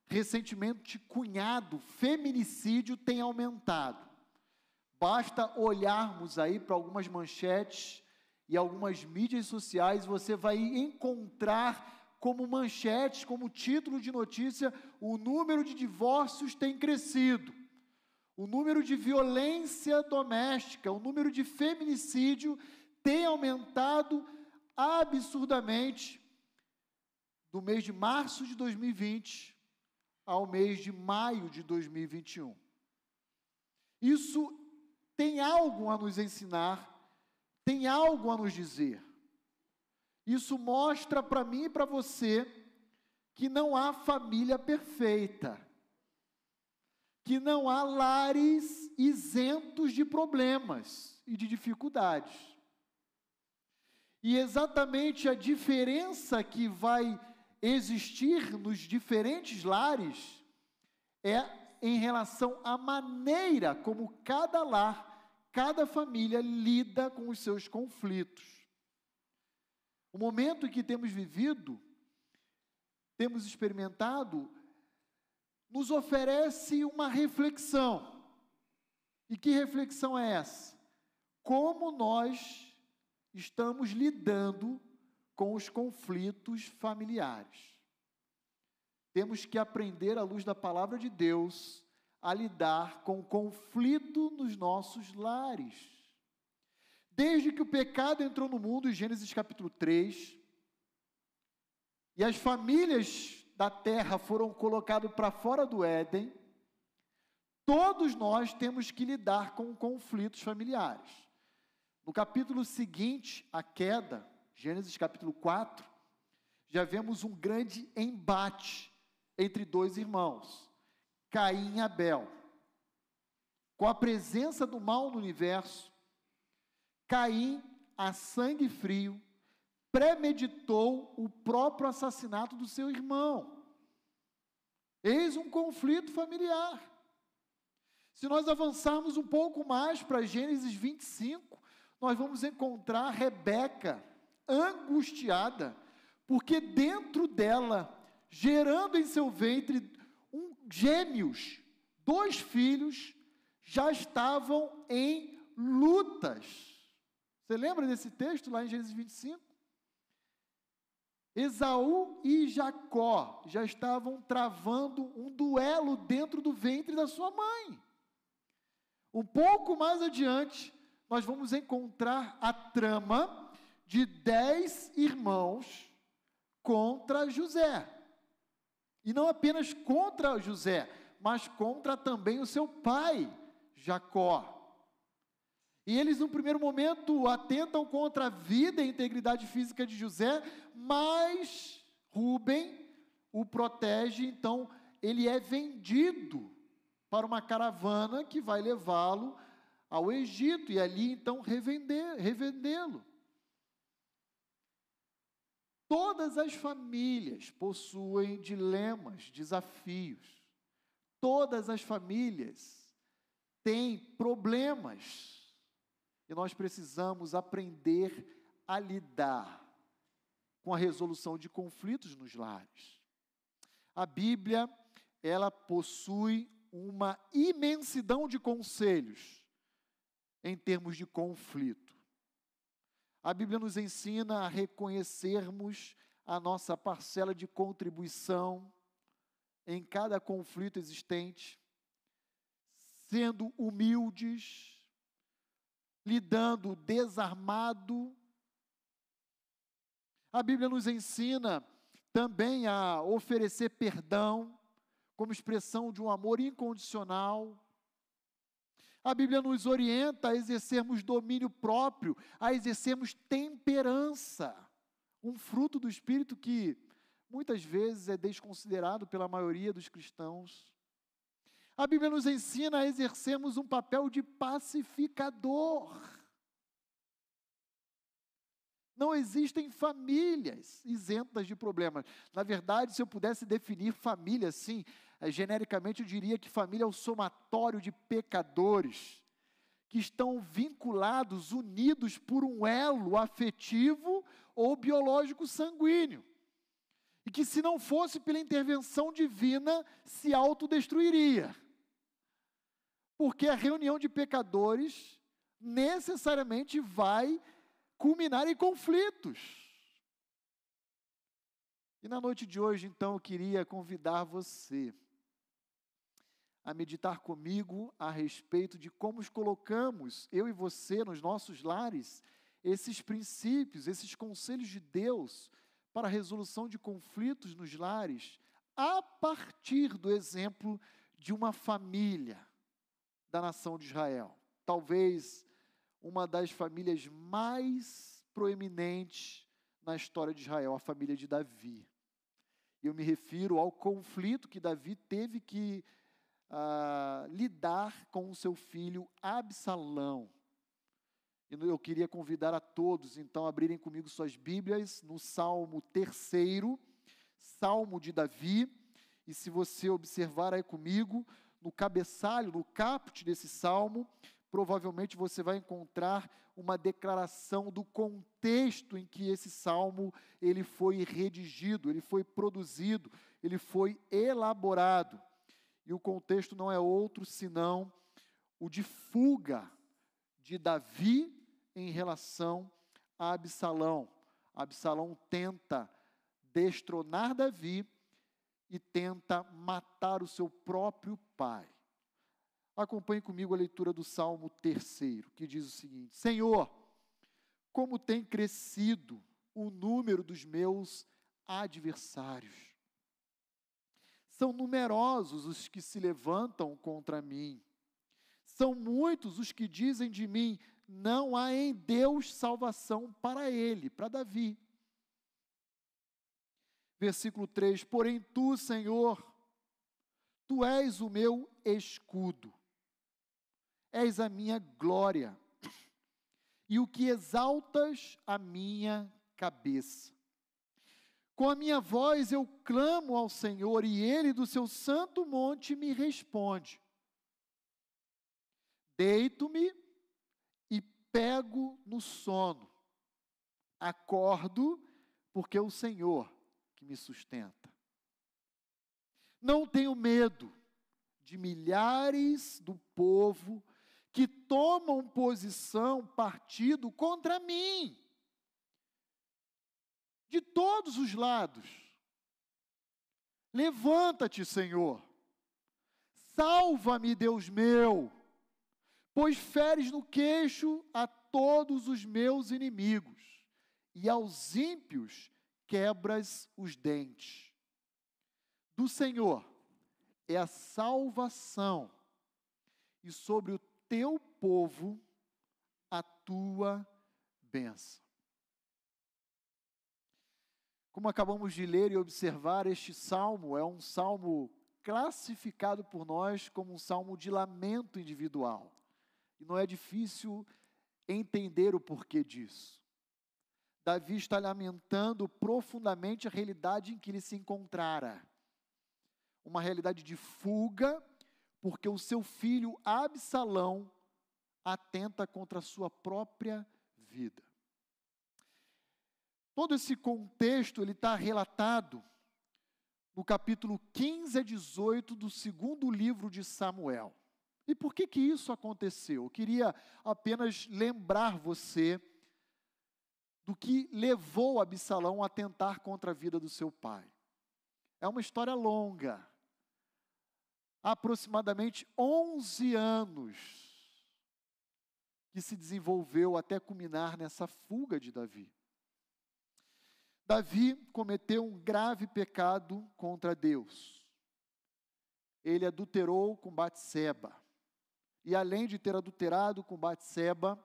recentemente cunhado, feminicídio, tem aumentado. Basta olharmos aí para algumas manchetes e algumas mídias sociais, você vai encontrar como manchetes, como título de notícia, o número de divórcios tem crescido. O número de violência doméstica, o número de feminicídio tem aumentado absurdamente do mês de março de 2020 ao mês de maio de 2021. Isso tem algo a nos ensinar, tem algo a nos dizer. Isso mostra para mim e para você que não há família perfeita, que não há lares isentos de problemas e de dificuldades. E exatamente a diferença que vai existir nos diferentes lares é em relação à maneira como cada lar, cada família lida com os seus conflitos. O momento que temos vivido, temos experimentado, nos oferece uma reflexão. E que reflexão é essa? Como nós estamos lidando com os conflitos familiares. Temos que aprender, à luz da palavra de Deus, a lidar com o conflito nos nossos lares. Desde que o pecado entrou no mundo, em Gênesis capítulo 3, e as famílias da terra foram colocadas para fora do Éden, todos nós temos que lidar com conflitos familiares. No capítulo seguinte, a queda, Gênesis capítulo 4, já vemos um grande embate entre dois irmãos, Caim e Abel. Com a presença do mal no universo, Caim, a sangue frio, premeditou o próprio assassinato do seu irmão. Eis um conflito familiar. Se nós avançarmos um pouco mais para Gênesis 25, nós vamos encontrar Rebeca angustiada, porque dentro dela gerando em seu ventre um, gêmeos, dois filhos, já estavam em lutas. Você lembra desse texto lá em Gênesis 25? Esaú e Jacó já estavam travando um duelo dentro do ventre da sua mãe. Um pouco mais adiante, nós vamos encontrar a trama de dez irmãos contra José. E não apenas contra José, mas contra também o seu pai, Jacó. E eles, no primeiro momento, atentam contra a vida e a integridade física de José, mas Rubem o protege, então ele é vendido para uma caravana que vai levá-lo ao Egito e ali então revender, revendê-lo. Todas as famílias possuem dilemas, desafios. Todas as famílias têm problemas. E nós precisamos aprender a lidar com a resolução de conflitos nos lares. A Bíblia, ela possui uma imensidão de conselhos em termos de conflito. A Bíblia nos ensina a reconhecermos a nossa parcela de contribuição em cada conflito existente, sendo humildes, lidando desarmado. A Bíblia nos ensina também a oferecer perdão como expressão de um amor incondicional. A Bíblia nos orienta a exercermos domínio próprio, a exercermos temperança, um fruto do Espírito que muitas vezes é desconsiderado pela maioria dos cristãos. A Bíblia nos ensina a exercermos um papel de pacificador. Não existem famílias isentas de problemas. Na verdade, se eu pudesse definir família assim, genericamente eu diria que família é o somatório de pecadores que estão vinculados, unidos por um elo afetivo ou biológico sanguíneo. E que, se não fosse pela intervenção divina, se autodestruiria porque a reunião de pecadores necessariamente vai culminar em conflitos. E na noite de hoje, então, eu queria convidar você a meditar comigo a respeito de como os colocamos, eu e você, nos nossos lares, esses princípios, esses conselhos de Deus para a resolução de conflitos nos lares, a partir do exemplo de uma família da nação de Israel. Talvez uma das famílias mais proeminentes na história de Israel, a família de Davi. Eu me refiro ao conflito que Davi teve que uh, lidar com o seu filho Absalão. E eu queria convidar a todos, então, a abrirem comigo suas Bíblias no Salmo terceiro, Salmo de Davi. E se você observar aí comigo, no cabeçalho, no caput desse salmo, provavelmente você vai encontrar uma declaração do contexto em que esse salmo ele foi redigido, ele foi produzido, ele foi elaborado. E o contexto não é outro senão o de fuga de Davi em relação a Absalão. Absalão tenta destronar Davi e tenta matar o seu próprio pai. Acompanhe comigo a leitura do Salmo terceiro, que diz o seguinte: Senhor, como tem crescido o número dos meus adversários. São numerosos os que se levantam contra mim. São muitos os que dizem de mim: não há em Deus salvação para ele, para Davi. Versículo 3: Porém tu, Senhor, tu és o meu escudo, és a minha glória, e o que exaltas a minha cabeça. Com a minha voz eu clamo ao Senhor, e ele do seu santo monte me responde. Deito-me e pego no sono. Acordo, porque o Senhor que me sustenta. Não tenho medo de milhares do povo que tomam posição, partido contra mim. De todos os lados. Levanta-te, Senhor. Salva-me, Deus meu, pois feres no queixo a todos os meus inimigos, e aos ímpios quebras os dentes. Do Senhor é a salvação, e sobre o teu povo a tua bênção. Como acabamos de ler e observar, este salmo é um salmo classificado por nós como um salmo de lamento individual. E não é difícil entender o porquê disso. Davi está lamentando profundamente a realidade em que ele se encontrara. Uma realidade de fuga, porque o seu filho Absalão atenta contra a sua própria vida. Todo esse contexto ele está relatado no capítulo 15 a 18 do segundo livro de Samuel. E por que que isso aconteceu? Eu queria apenas lembrar você do que levou Absalão a tentar contra a vida do seu pai. É uma história longa. Aproximadamente 11 anos que se desenvolveu até culminar nessa fuga de Davi. Davi cometeu um grave pecado contra Deus. Ele adulterou com Batseba. E além de ter adulterado com Batseba,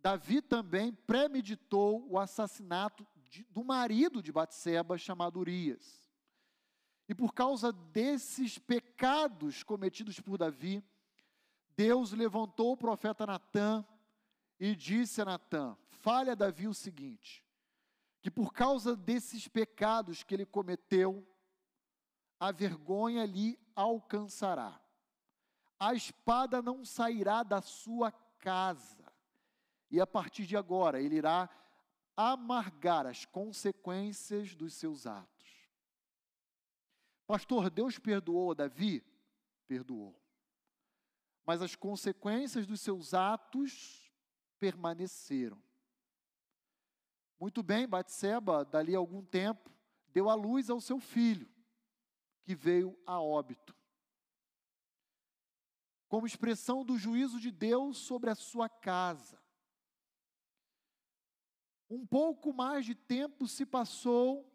Davi também premeditou o assassinato de, do marido de Batseba, chamado Urias. E por causa desses pecados cometidos por Davi, Deus levantou o profeta Natã e disse a Natã: Fale a Davi o seguinte: que por causa desses pecados que ele cometeu, a vergonha lhe alcançará. A espada não sairá da sua casa. E a partir de agora, ele irá amargar as consequências dos seus atos. Pastor, Deus perdoou Davi? Perdoou. Mas as consequências dos seus atos permaneceram. Muito bem, Batseba, dali a algum tempo, deu à luz ao seu filho, que veio a óbito. Como expressão do juízo de Deus sobre a sua casa. Um pouco mais de tempo se passou,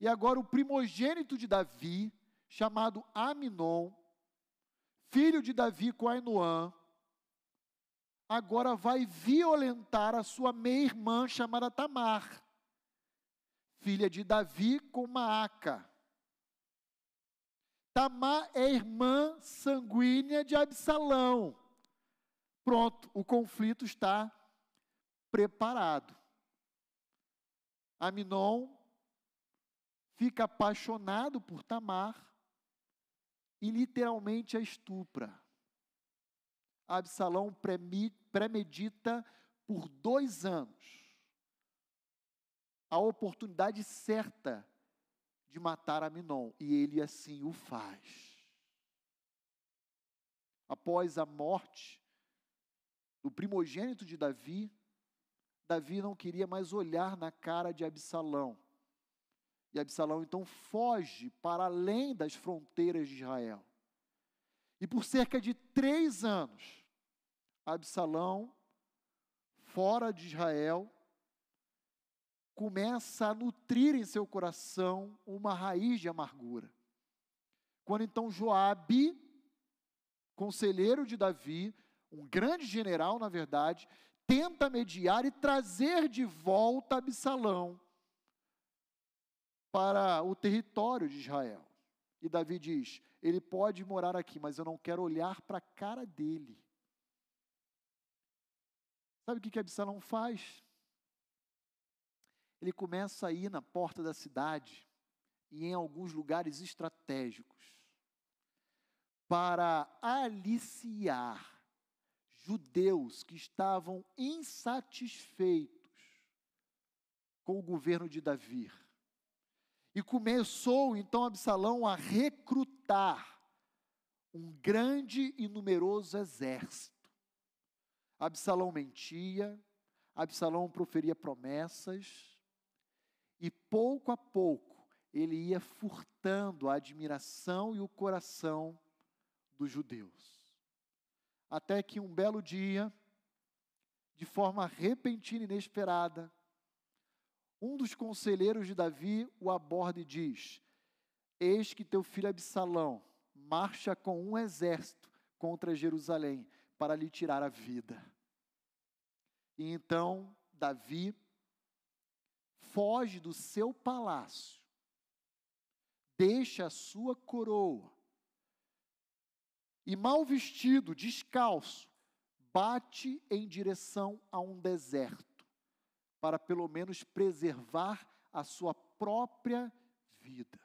e agora o primogênito de Davi, chamado Aminon, filho de Davi com Ainoã, agora vai violentar a sua meia-irmã chamada Tamar, filha de Davi com Maaca. Tamar é irmã sanguínea de Absalão. Pronto, o conflito está preparado. Aminon fica apaixonado por Tamar e literalmente a estupra. Absalão premedita por dois anos a oportunidade certa de matar Aminon, e ele assim o faz. Após a morte do primogênito de Davi, Davi não queria mais olhar na cara de Absalão. E Absalão então foge para além das fronteiras de Israel. E por cerca de três anos, Absalão, fora de Israel, começa a nutrir em seu coração uma raiz de amargura. Quando então Joabe, conselheiro de Davi, um grande general, na verdade, tenta mediar e trazer de volta Absalão para o território de Israel. E Davi diz: ele pode morar aqui, mas eu não quero olhar para a cara dele. Sabe o que, que Absalão faz? Ele começa a ir na porta da cidade e em alguns lugares estratégicos para aliciar judeus que estavam insatisfeitos com o governo de Davi. E começou então Absalão a recrutar um grande e numeroso exército. Absalão mentia, Absalão proferia promessas, E pouco a pouco, ele ia furtando a admiração e o coração dos judeus. Até que um belo dia, de forma repentina e inesperada, um dos conselheiros de Davi o aborda e diz: Eis que teu filho Absalão marcha com um exército contra Jerusalém para lhe tirar a vida. E então Davi foge do seu palácio, deixa a sua coroa e, mal vestido, descalço, bate em direção a um deserto, para pelo menos preservar a sua própria vida.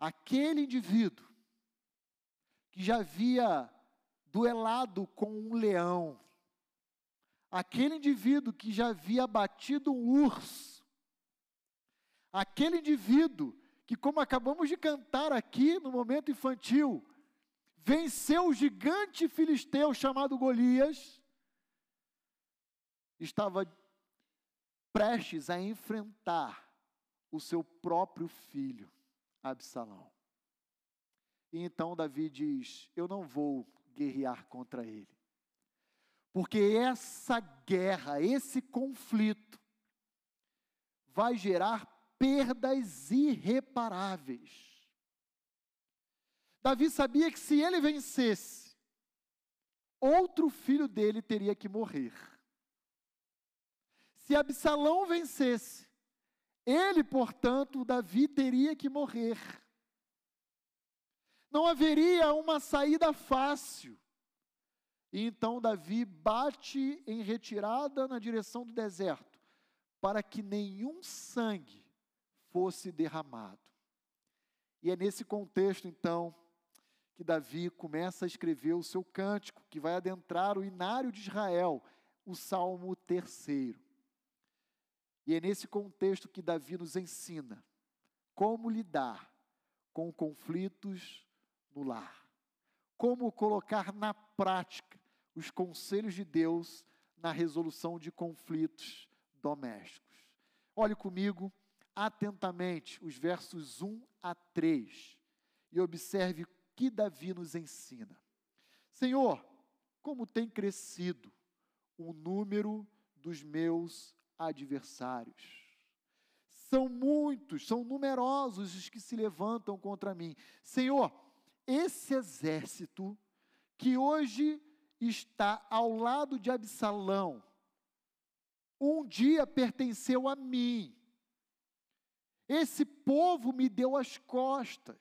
Aquele indivíduo que já havia duelado com um leão, aquele indivíduo que já havia batido um urso, aquele indivíduo que, como acabamos de cantar aqui no momento infantil, venceu o gigante filisteu chamado Golias, estava prestes a enfrentar o seu próprio filho, Absalão. E então Davi diz: Eu não vou guerrear contra ele. Porque essa guerra, esse conflito, vai gerar perdas irreparáveis. Davi sabia que se ele vencesse, outro filho dele teria que morrer. Se Absalão vencesse, ele, portanto, Davi teria que morrer. Não haveria uma saída fácil. E então Davi bate em retirada na direção do deserto, para que nenhum sangue fosse derramado. E é nesse contexto, então, que Davi começa a escrever o seu cântico, que vai adentrar o inário de Israel, o Salmo terceiro. E é nesse contexto que Davi nos ensina como lidar com conflitos no lar. Como colocar na prática os conselhos de Deus na resolução de conflitos domésticos. Olhe comigo atentamente os versos 1 a 3 e observe o que Davi nos ensina. Senhor, como tem crescido o número dos meus adversários. São muitos, são numerosos os que se levantam contra mim. Senhor, esse exército que hoje está ao lado de Absalão, um dia pertenceu a mim. Esse povo me deu as costas.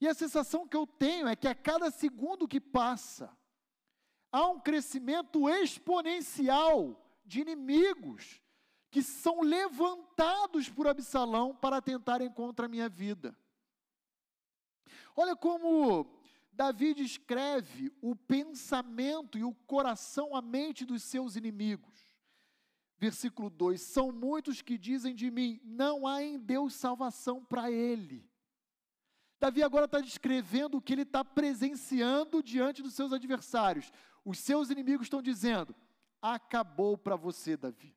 E a sensação que eu tenho é que a cada segundo que passa, há um crescimento exponencial de inimigos que são levantados por Absalão para tentarem contra a minha vida. Olha como Davi descreve o pensamento e o coração, a mente dos seus inimigos. Versículo 2: São muitos que dizem de mim, não há em Deus salvação para ele. Davi agora está descrevendo o que ele está presenciando diante dos seus adversários. Os seus inimigos estão dizendo: acabou para você, Davi.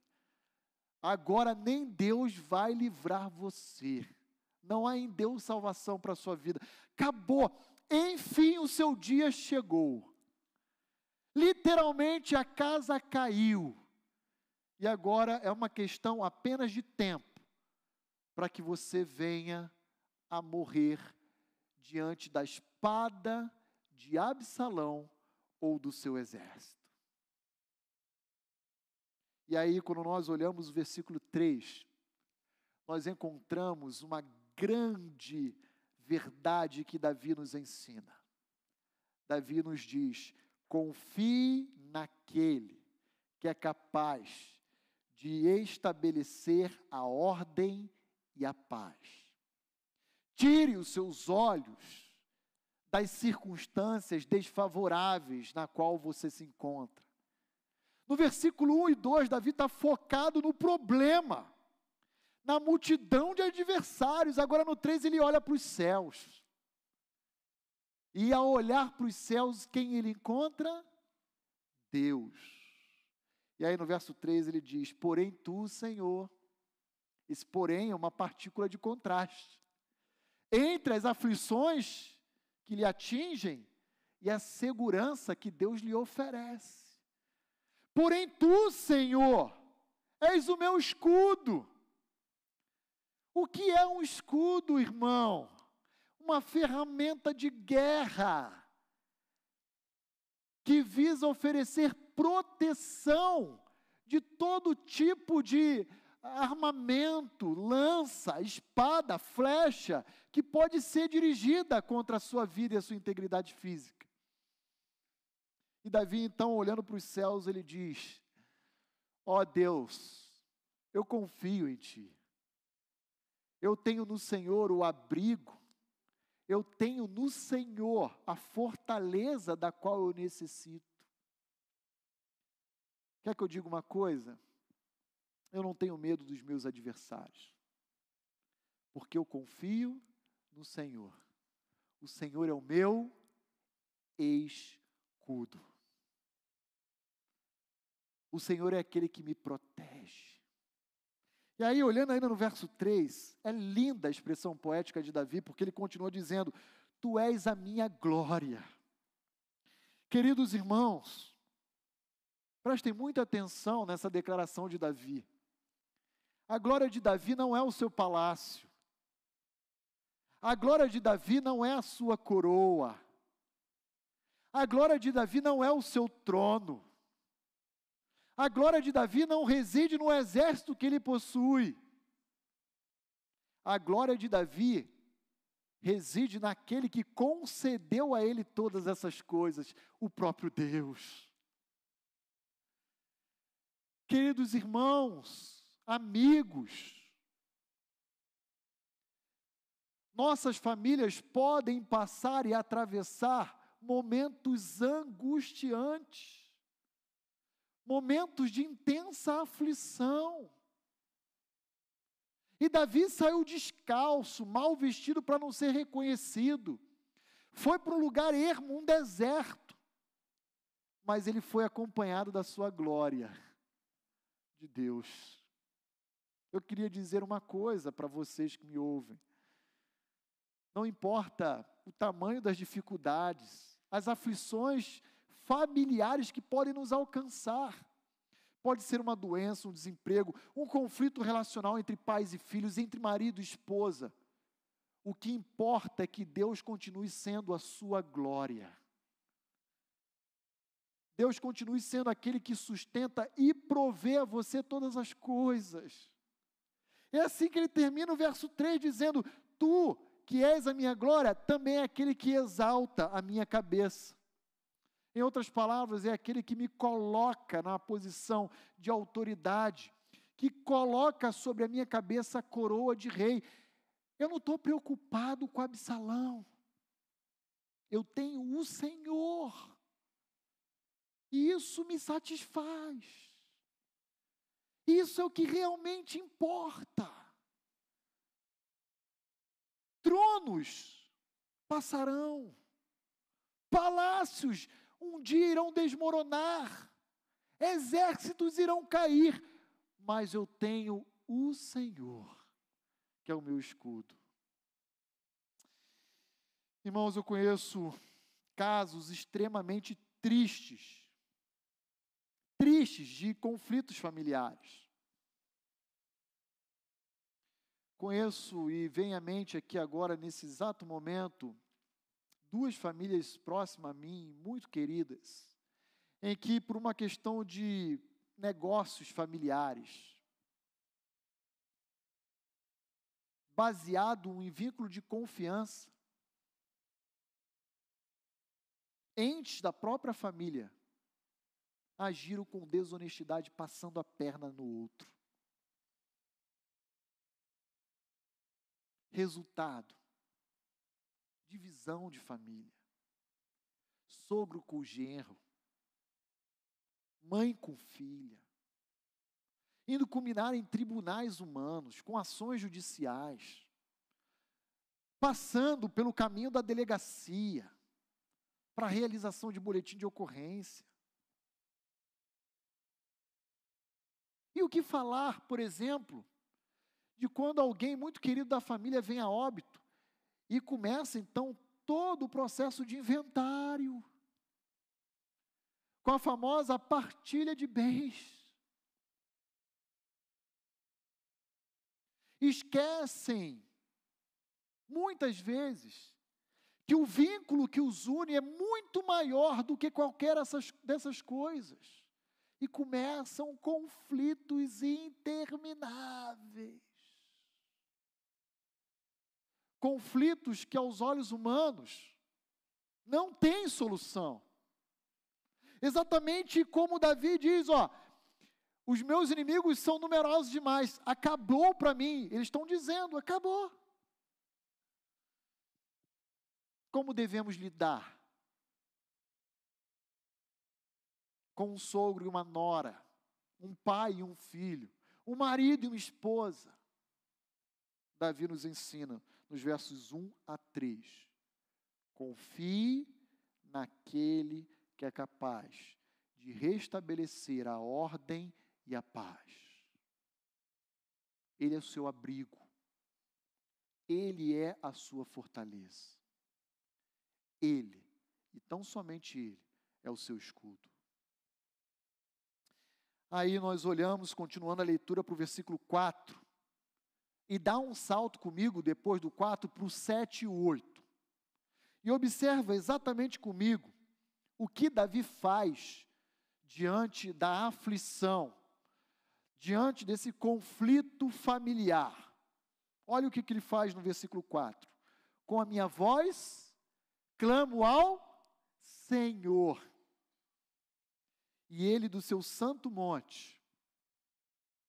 Agora nem Deus vai livrar você. Não há em Deus salvação para a sua vida. Acabou. Enfim, o seu dia chegou. Literalmente a casa caiu. E agora é uma questão apenas de tempo para que você venha a morrer diante da espada de Absalão ou do seu exército. E aí, quando nós olhamos o versículo 3, nós encontramos uma grande verdade que Davi nos ensina. Davi nos diz: confie naquele que é capaz de estabelecer a ordem e a paz. Tire os seus olhos das circunstâncias desfavoráveis na qual você se encontra. No versículo 1 e 2, Davi está focado no problema na multidão de adversários. Agora no 3 ele olha para os céus. E ao olhar para os céus, quem ele encontra? Deus. E aí no verso 3 ele diz: Porém tu, Senhor, Esse porém é uma partícula de contraste. Entre as aflições que lhe atingem e a segurança que Deus lhe oferece. Porém, tu, Senhor, és o meu escudo. O que é um escudo, irmão? Uma ferramenta de guerra que visa oferecer proteção de todo tipo de armamento, lança, espada, flecha, que pode ser dirigida contra a sua vida e a sua integridade física. E Davi, então, olhando para os céus, ele diz: Ó oh Deus, eu confio em Ti. Eu tenho no Senhor o abrigo, eu tenho no Senhor a fortaleza da qual eu necessito. Quer que eu diga uma coisa? Eu não tenho medo dos meus adversários, porque eu confio no Senhor. O Senhor é o meu escudo. O Senhor é aquele que me protege. E aí, olhando ainda no verso 3, é linda a expressão poética de Davi, porque ele continua dizendo: Tu és a minha glória. Queridos irmãos, prestem muita atenção nessa declaração de Davi. A glória de Davi não é o seu palácio. A glória de Davi não é a sua coroa. A glória de Davi não é o seu trono. A glória de Davi não reside no exército que ele possui. A glória de Davi reside naquele que concedeu a ele todas essas coisas, o próprio Deus. Queridos irmãos, amigos. Nossas famílias podem passar e atravessar momentos angustiantes, momentos de intensa aflição. E Davi saiu descalço, mal vestido para não ser reconhecido. Foi para um lugar ermo, um deserto. Mas ele foi acompanhado da sua glória de Deus. Eu queria dizer uma coisa para vocês que me ouvem. Não importa o tamanho das dificuldades, as aflições familiares que podem nos alcançar. Pode ser uma doença, um desemprego, um conflito relacional entre pais e filhos, entre marido e esposa. O que importa é que Deus continue sendo a sua glória. Deus continue sendo aquele que sustenta e provê a você todas as coisas. É assim que ele termina o verso 3 dizendo: Tu, que és a minha glória, também é aquele que exalta a minha cabeça. Em outras palavras, é aquele que me coloca na posição de autoridade, que coloca sobre a minha cabeça a coroa de rei. Eu não estou preocupado com Absalão. Eu tenho o Senhor. E isso me satisfaz. Isso é o que realmente importa. Tronos passarão, palácios um dia irão desmoronar, exércitos irão cair, mas eu tenho o Senhor, que é o meu escudo. Irmãos, eu conheço casos extremamente tristes tristes de conflitos familiares. Conheço e vem à mente aqui agora, nesse exato momento, duas famílias próximas a mim, muito queridas, em que, por uma questão de negócios familiares, baseado em vínculo de confiança, entes da própria família agiram com desonestidade, passando a perna no outro. Resultado: divisão de família, sogro com genro, mãe com filha, indo culminar em tribunais humanos, com ações judiciais, passando pelo caminho da delegacia, para a realização de boletim de ocorrência. E o que falar, por exemplo, de quando alguém muito querido da família vem a óbito e começa então todo o processo de inventário com a famosa partilha de bens. Esquecem, muitas vezes, que o vínculo que os une é muito maior do que qualquer dessas, dessas coisas. E começam conflitos intermináveis. Conflitos que, aos olhos humanos, não têm solução. Exatamente como Davi diz: ó, os meus inimigos são numerosos demais, acabou para mim. Eles estão dizendo: acabou. Como devemos lidar com um sogro e uma nora, um pai e um filho, um marido e uma esposa? Davi nos ensina nos versos 1 a 3. Confie naquele que é capaz de restabelecer a ordem e a paz. Ele é o seu abrigo. Ele é a sua fortaleza. Ele, e tão somente Ele, é o seu escudo. Aí nós olhamos, continuando a leitura, para o versículo 4, e dá um salto comigo, depois do 4, para o 7 e o 8. E observa exatamente comigo o que Davi faz diante da aflição, diante desse conflito familiar. Olha o que, que ele faz no versículo 4. Com a minha voz clamo ao Senhor. E ele do seu santo monte.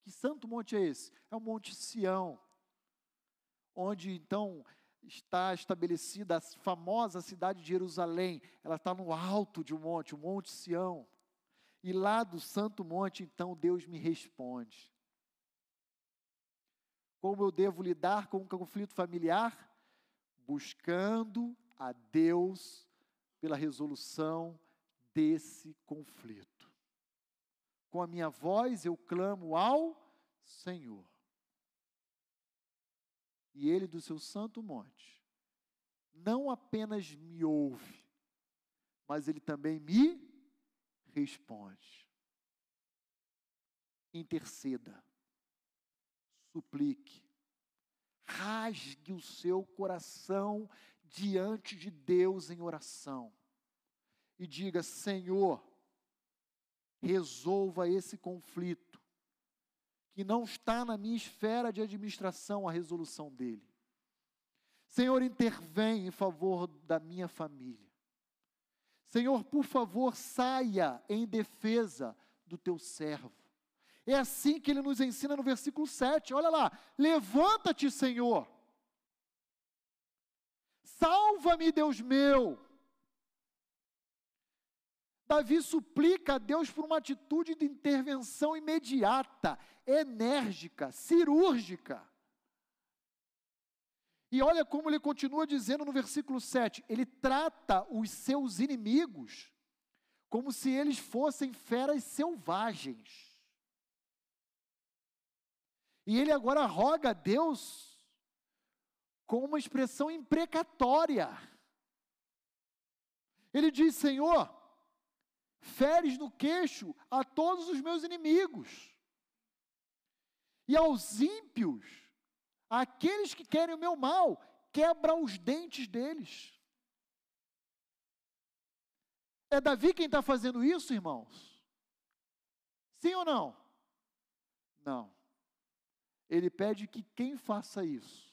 Que santo monte é esse? É o Monte Sião, onde então está estabelecida a famosa cidade de Jerusalém. Ela está no alto de um monte, o Monte Sião. E lá do santo monte, então, Deus me responde. Como eu devo lidar com o conflito familiar? Buscando a Deus pela resolução desse conflito. Com a minha voz eu clamo ao Senhor. E ele do seu santo monte não apenas me ouve, mas ele também me responde. Interceda, suplique, rasgue o seu coração diante de Deus em oração e diga: Senhor, resolva esse conflito, que não está na minha esfera de administração a resolução dele. Senhor, intervém em favor da minha família. Senhor, por favor, saia em defesa do teu servo. É assim que ele nos ensina no versículo 7. Olha lá, levanta-te, Senhor Salva-me, Deus meu. Davi suplica a Deus por uma atitude de intervenção imediata, enérgica, cirúrgica. E olha como ele continua dizendo no versículo 7: ele trata os seus inimigos como se eles fossem feras selvagens. E ele agora roga a Deus com uma expressão imprecatória. Ele diz: Senhor, feres no queixo a todos os meus inimigos, e aos ímpios, aqueles que querem o meu mal, quebra os dentes deles. É Davi quem está fazendo isso, irmãos? Sim ou não? Não. Ele pede que quem faça isso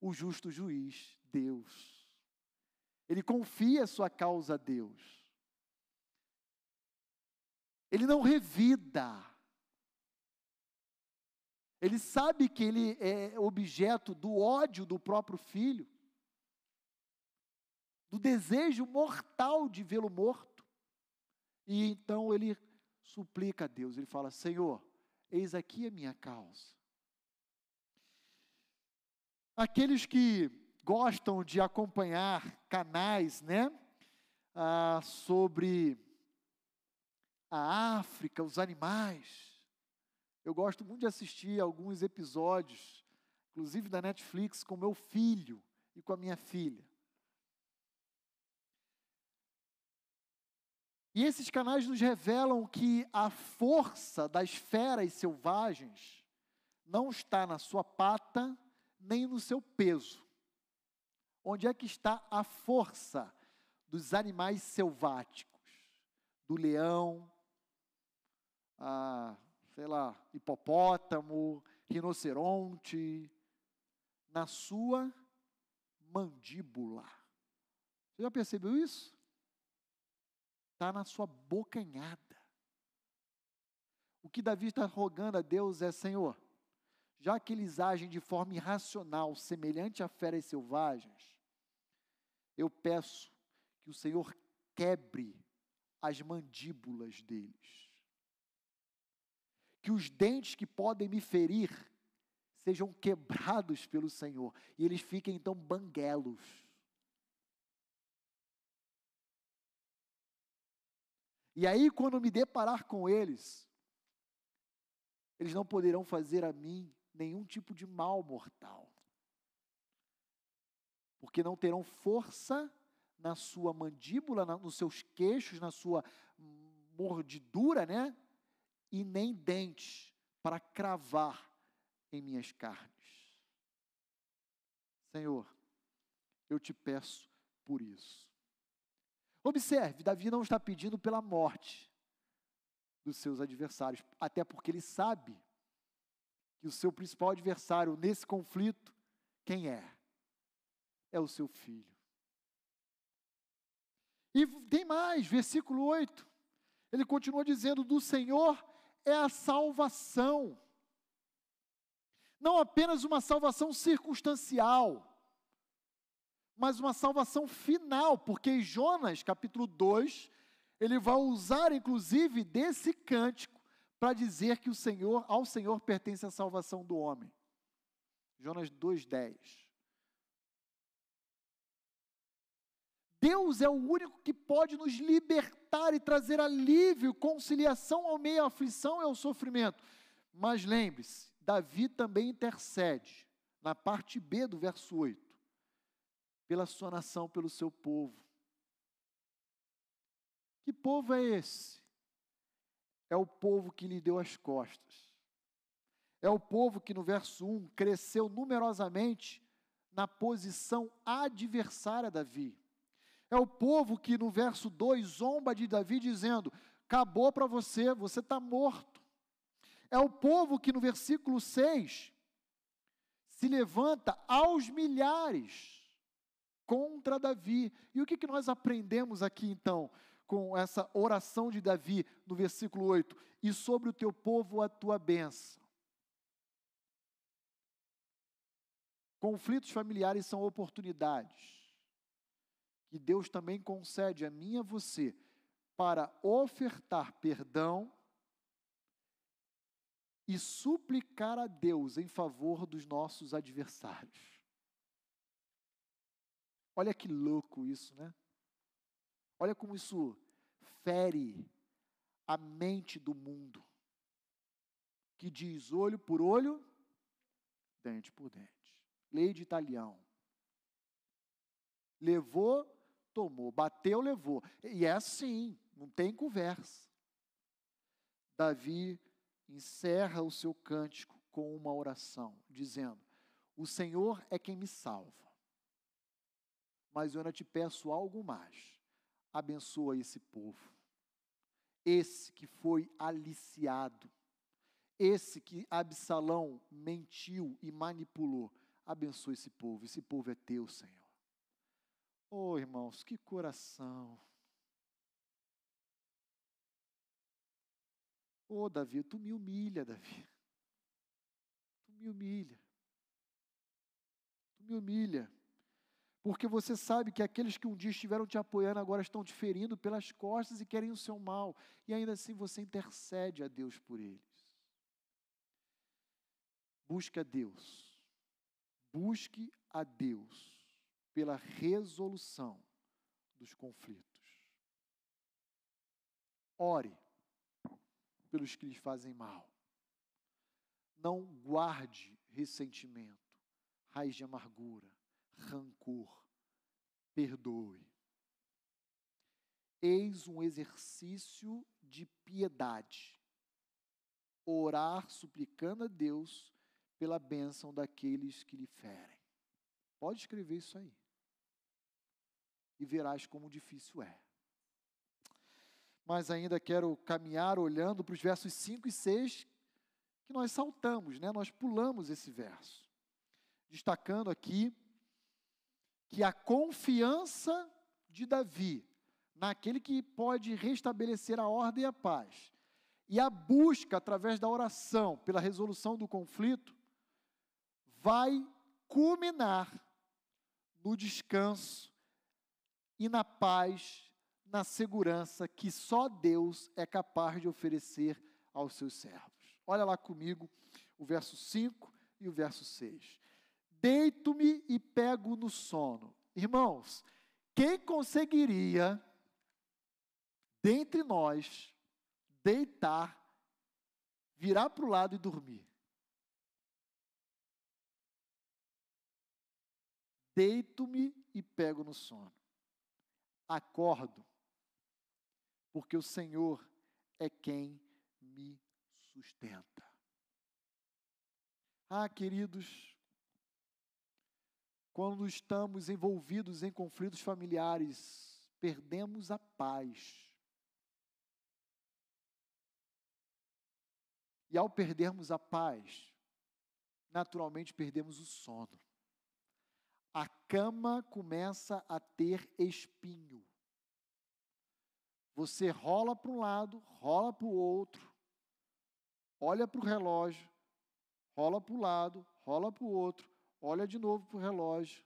o justo juiz, Deus. Ele confia sua causa a Deus. Ele não revida. Ele sabe que ele é objeto do ódio do próprio filho, do desejo mortal de vê-lo morto. E então ele suplica a Deus, ele fala: Senhor, eis aqui a minha causa. Aqueles que gostam de acompanhar canais, né, ah, sobre a África, os animais. Eu gosto muito de assistir alguns episódios inclusive da Netflix, com meu filho e com a minha filha. E esses canais nos revelam que a força das feras selvagens não está na sua pata nem no seu peso. Onde é que está a força dos animais selváticos? Do leão, a, sei lá, hipopótamo, rinoceronte, na sua mandíbula. Você já percebeu isso? Está na sua bocanhada. O que Davi está rogando a Deus é: Senhor, já que eles agem de forma irracional, semelhante a feras selvagens, eu peço que o Senhor quebre as mandíbulas deles. Que os dentes que podem me ferir sejam quebrados pelo Senhor e eles fiquem então banguelos. E aí, quando me deparar com eles, eles não poderão fazer a mim nenhum tipo de mal mortal. Porque não terão força na sua mandíbula, na, nos seus queixos, na sua mordidura, né? E nem dentes para cravar em minhas carnes. Senhor, eu te peço por isso. Observe, Davi não está pedindo pela morte dos seus adversários, até porque ele sabe que o seu principal adversário nesse conflito, quem é? É o seu filho. E tem mais, versículo 8. Ele continua dizendo: Do Senhor é a salvação. Não apenas uma salvação circunstancial, mas uma salvação final, porque Jonas, capítulo 2, ele vai usar inclusive desse cântico para dizer que o Senhor, ao Senhor pertence a salvação do homem. Jonas 2:10. Deus é o único que pode nos libertar e trazer alívio, conciliação ao meio à aflição e ao sofrimento. Mas lembre-se, Davi também intercede, na parte B do verso 8, pela sua nação, pelo seu povo. Que povo é esse? é o povo que lhe deu as costas. É o povo que no verso 1 cresceu numerosamente na posição adversária a Davi. É o povo que no verso 2 zomba de Davi dizendo: acabou para você, você está morto. É o povo que no versículo 6 se levanta aos milhares contra Davi. E o que, que nós aprendemos aqui então? com essa oração de Davi no versículo 8: E sobre o teu povo a tua bênção. Conflitos familiares são oportunidades que Deus também concede a mim e a você para ofertar perdão e suplicar a Deus em favor dos nossos adversários. Olha que louco isso, né? Olha como isso fere a mente do mundo, que diz olho por olho, dente por dente. Lei de italião. Levou, tomou. Bateu, levou. E é assim, não tem conversa. Davi encerra o seu cântico com uma oração, dizendo: O Senhor é quem me salva, mas eu ainda te peço algo mais abençoa esse povo. Esse que foi aliciado, esse que Absalão mentiu e manipulou, abençoa esse povo. Esse povo é teu, Senhor. Oh, irmãos, que coração. Oh, Davi, tu me humilha, Davi. Tu me humilha. Tu me humilha porque você sabe que aqueles que um dia estiveram te apoiando agora estão te ferindo pelas costas e querem o seu mal, e ainda assim você intercede a Deus por eles. Busque a Deus, busque a Deus pela resolução dos conflitos. Ore pelos que lhes fazem mal. Não guarde ressentimento. raiz de amargura, rancor. Perdoe. Eis um exercício de piedade. Orar suplicando a Deus pela bênção daqueles que lhe ferem. Pode escrever isso aí. E verás como difícil é. Mas ainda quero caminhar olhando para os versos 5 e 6, que nós saltamos, né? nós pulamos esse verso. Destacando aqui que a confiança de Davi naquele que pode restabelecer a ordem e a paz, e a busca através da oração pela resolução do conflito, vai culminar no descanso e na paz, na segurança que só Deus é capaz de oferecer aos seus servos. Olha lá comigo o verso 5 e o verso 6. Deito-me e pego no sono. Irmãos, quem conseguiria, dentre nós, deitar, virar para o lado e dormir? Deito-me e pego no sono. Acordo, porque o Senhor é quem me sustenta. Ah, queridos, quando estamos envolvidos em conflitos familiares, perdemos a paz. E ao perdermos a paz, naturalmente perdemos o sono a cama começa a ter espinho. Você rola para um lado, rola para o outro, olha para o relógio, rola para o lado, rola para o outro, olha de novo para o relógio.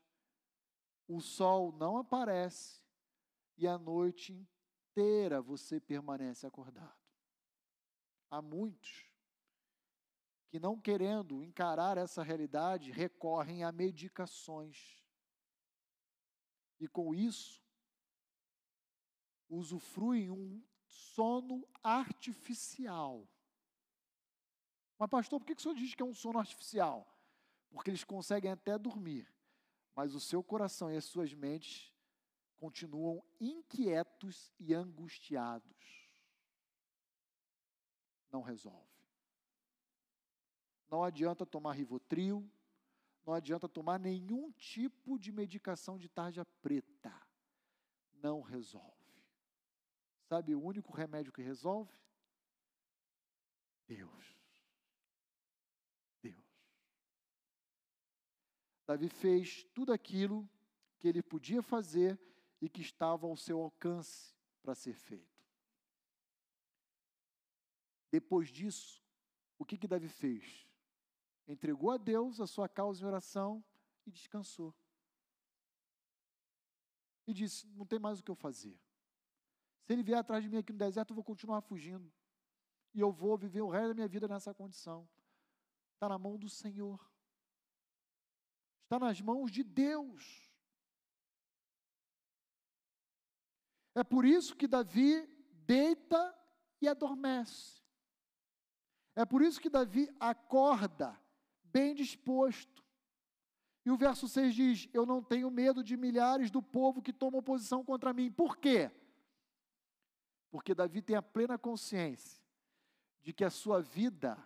O sol não aparece e a noite inteira você permanece acordado. Há muitos que, não querendo encarar essa realidade, recorrem a medicações e com isso usufruem um sono artificial. Mas, pastor, por que o senhor diz que é um sono artificial? Porque eles conseguem até dormir, mas o seu coração e as suas mentes continuam inquietos e angustiados. Não resolve. Não adianta tomar Rivotril, não adianta tomar nenhum tipo de medicação de tarja preta. Não resolve. Sabe o único remédio que resolve? Deus. Deus. Davi fez tudo aquilo que ele podia fazer e que estava ao seu alcance para ser feito. Depois disso, o que que Davi fez? Entregou a Deus a sua causa em oração e descansou. E disse: Não tem mais o que eu fazer. Se ele vier atrás de mim aqui no deserto, eu vou continuar fugindo. E eu vou viver o resto da minha vida nessa condição. Está na mão do Senhor. Está nas mãos de Deus. É por isso que Davi deita e adormece. É por isso que Davi acorda bem disposto. E o verso 6 diz: Eu não tenho medo de milhares do povo que tomam oposição contra mim. Por quê? Porque Davi tem a plena consciência de que a sua vida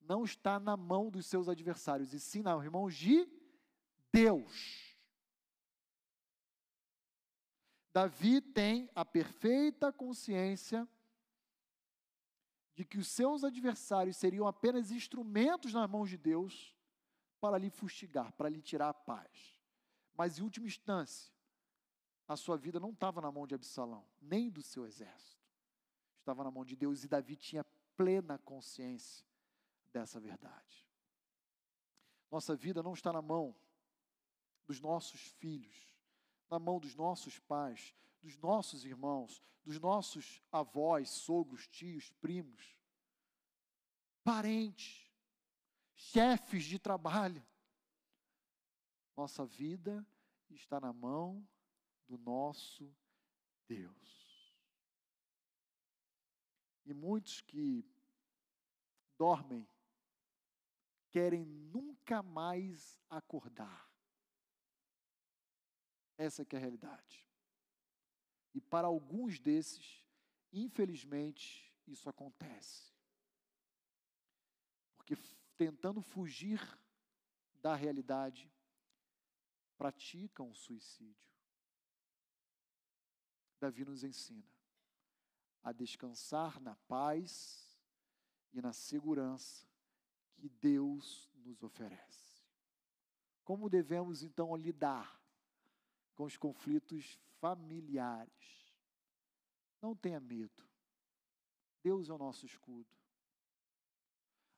não está na mão dos seus adversários, e sim nas mãos de Deus. Davi tem a perfeita consciência de que os seus adversários seriam apenas instrumentos nas mãos de Deus para lhe fustigar, para lhe tirar a paz. Mas, em última instância, a sua vida não estava na mão de Absalão, nem do seu exército. Estava na mão de Deus e Davi tinha plena consciência dessa verdade. Nossa vida não está na mão dos nossos filhos, na mão dos nossos pais, dos nossos irmãos, dos nossos avós, sogros, tios, primos, parentes, chefes de trabalho. Nossa vida está na mão do nosso Deus. E muitos que dormem querem nunca mais acordar. Essa é a realidade. E para alguns desses, infelizmente, isso acontece. Porque tentando fugir da realidade, praticam suicídio. Davi nos ensina a descansar na paz e na segurança que Deus nos oferece. Como devemos então lidar com os conflitos familiares? Não tenha medo. Deus é o nosso escudo.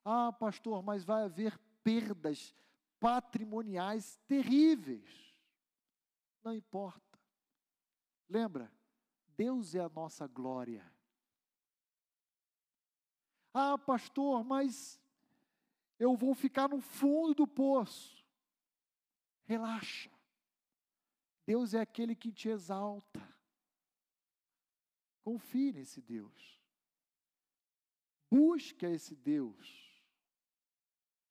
Ah, pastor, mas vai haver perdas patrimoniais terríveis. Não importa. Lembra? Deus é a nossa glória. Ah, pastor, mas eu vou ficar no fundo do poço. Relaxa. Deus é aquele que te exalta. Confie nesse Deus. Busque esse Deus.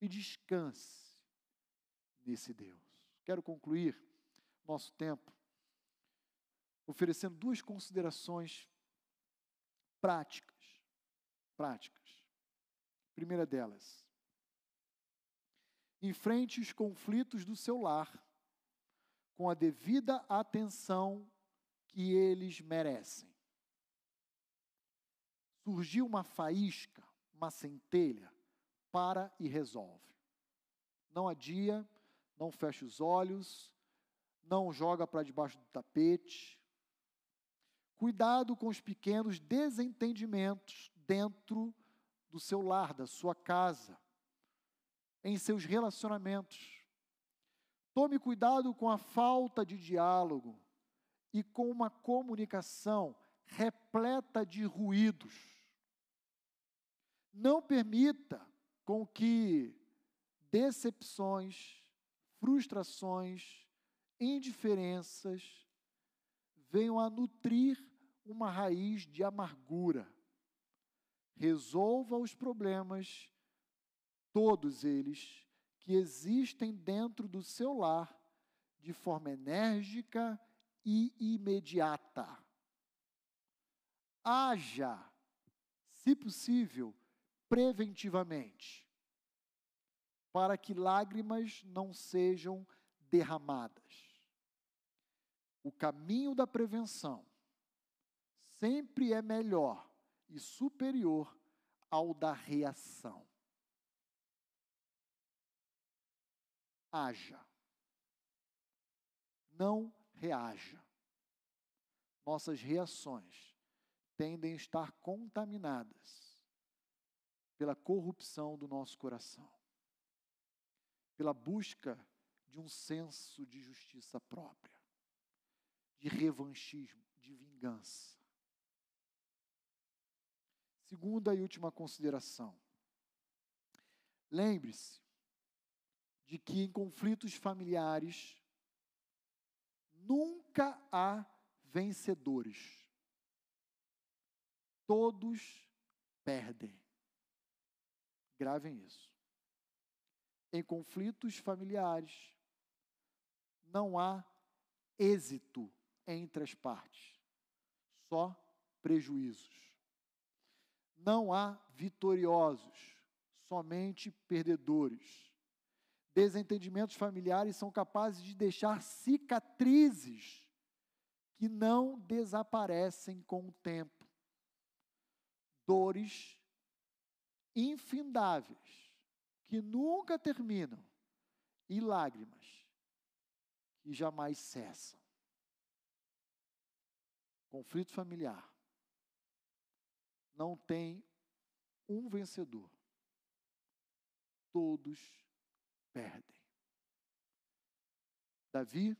E descanse nesse Deus. Quero concluir nosso tempo oferecendo duas considerações práticas. Práticas. Primeira delas, enfrente os conflitos do seu lar com a devida atenção que eles merecem. Surgiu uma faísca, uma centelha, para e resolve. Não adia, não fecha os olhos, não joga para debaixo do tapete. Cuidado com os pequenos desentendimentos dentro do seu lar, da sua casa, em seus relacionamentos. Tome cuidado com a falta de diálogo e com uma comunicação repleta de ruídos. Não permita com que decepções, frustrações, indiferenças venham a nutrir uma raiz de amargura. Resolva os problemas, todos eles, que existem dentro do seu lar de forma enérgica e imediata. Haja, se possível, preventivamente, para que lágrimas não sejam derramadas. O caminho da prevenção sempre é melhor e superior ao da reação. Haja. Não reaja. Nossas reações tendem a estar contaminadas pela corrupção do nosso coração, pela busca de um senso de justiça própria, de revanchismo, de vingança. Segunda e última consideração. Lembre-se de que em conflitos familiares nunca há vencedores. Todos perdem. Gravem isso. Em conflitos familiares não há êxito entre as partes, só prejuízos. Não há vitoriosos, somente perdedores. Desentendimentos familiares são capazes de deixar cicatrizes que não desaparecem com o tempo. Dores infindáveis que nunca terminam e lágrimas que jamais cessam. Conflito familiar não tem um vencedor. Todos perdem. Davi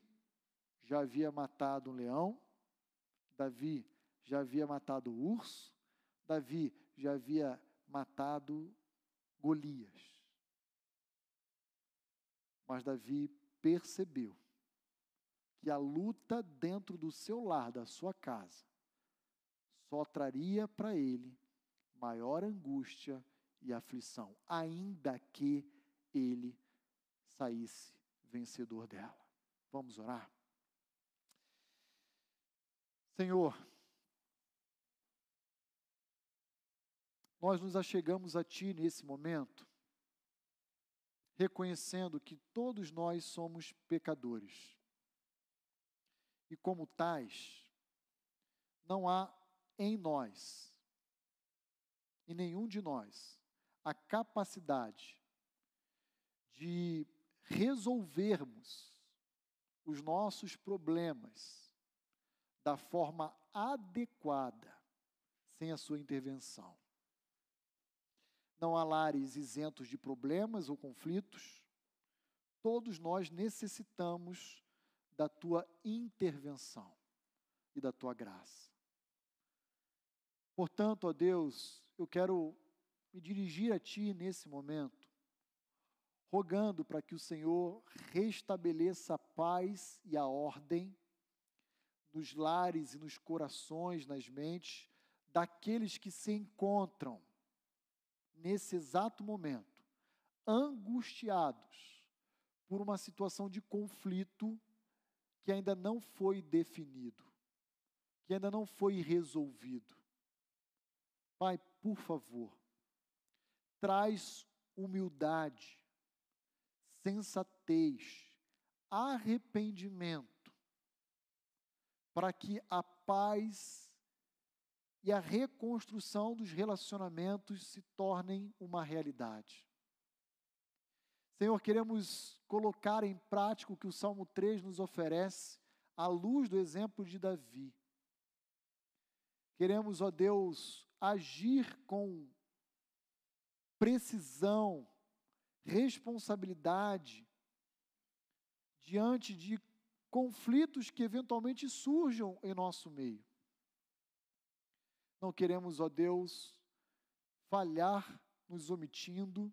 já havia matado um leão, Davi já havia matado o urso, Davi já havia matado Golias. Mas Davi percebeu que a luta dentro do seu lar, da sua casa, só traria para ele maior angústia e aflição, ainda que ele saísse vencedor dela. Vamos orar? Senhor, nós nos achegamos a Ti nesse momento, reconhecendo que todos nós somos pecadores. E como tais, não há em nós, em nenhum de nós, a capacidade de resolvermos os nossos problemas da forma adequada, sem a sua intervenção. Não há lares isentos de problemas ou conflitos. Todos nós necessitamos da tua intervenção e da tua graça. Portanto, ó Deus, eu quero me dirigir a Ti nesse momento, rogando para que o Senhor restabeleça a paz e a ordem nos lares e nos corações, nas mentes daqueles que se encontram nesse exato momento angustiados por uma situação de conflito que ainda não foi definido, que ainda não foi resolvido. Pai, por favor, traz humildade, sensatez, arrependimento, para que a paz e a reconstrução dos relacionamentos se tornem uma realidade. Senhor, queremos colocar em prática o que o Salmo 3 nos oferece, à luz do exemplo de Davi. Queremos, ó Deus, agir com precisão, responsabilidade, diante de conflitos que eventualmente surjam em nosso meio. Não queremos, ó Deus, falhar nos omitindo,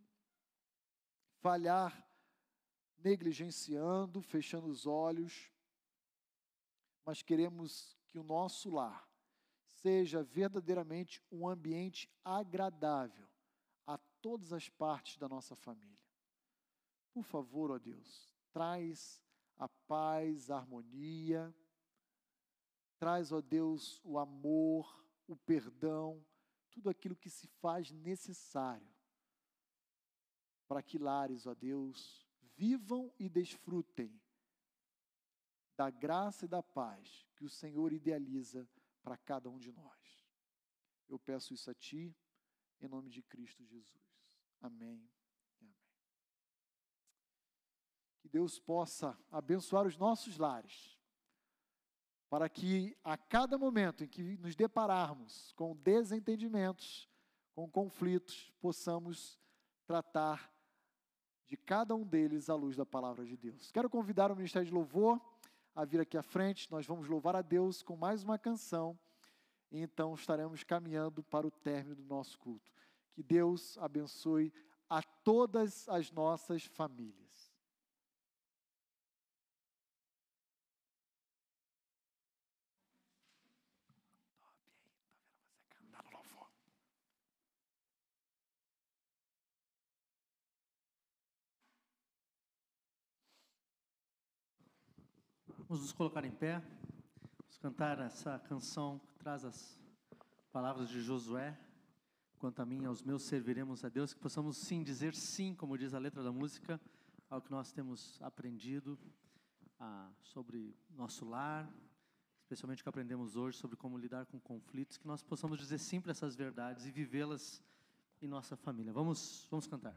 falhar negligenciando, fechando os olhos, mas queremos que o nosso lar seja verdadeiramente um ambiente agradável a todas as partes da nossa família. Por favor, ó Deus, traz a paz, a harmonia, traz, ó Deus, o amor, o perdão, tudo aquilo que se faz necessário para que lares, ó Deus, vivam e desfrutem da graça e da paz que o Senhor idealiza para cada um de nós. Eu peço isso a Ti, em nome de Cristo Jesus. Amém e amém. Que Deus possa abençoar os nossos lares, para que a cada momento em que nos depararmos com desentendimentos, com conflitos, possamos tratar de cada um deles à luz da palavra de Deus. Quero convidar o Ministério de Louvor a vir aqui à frente. Nós vamos louvar a Deus com mais uma canção. E então estaremos caminhando para o término do nosso culto. Que Deus abençoe a todas as nossas famílias. Vamos nos colocar em pé, vamos cantar essa canção que traz as palavras de Josué. Quanto a mim, aos meus serviremos a Deus, que possamos sim dizer sim, como diz a letra da música, ao que nós temos aprendido ah, sobre nosso lar, especialmente o que aprendemos hoje sobre como lidar com conflitos, que nós possamos dizer sim para essas verdades e vivê-las em nossa família. Vamos, vamos cantar.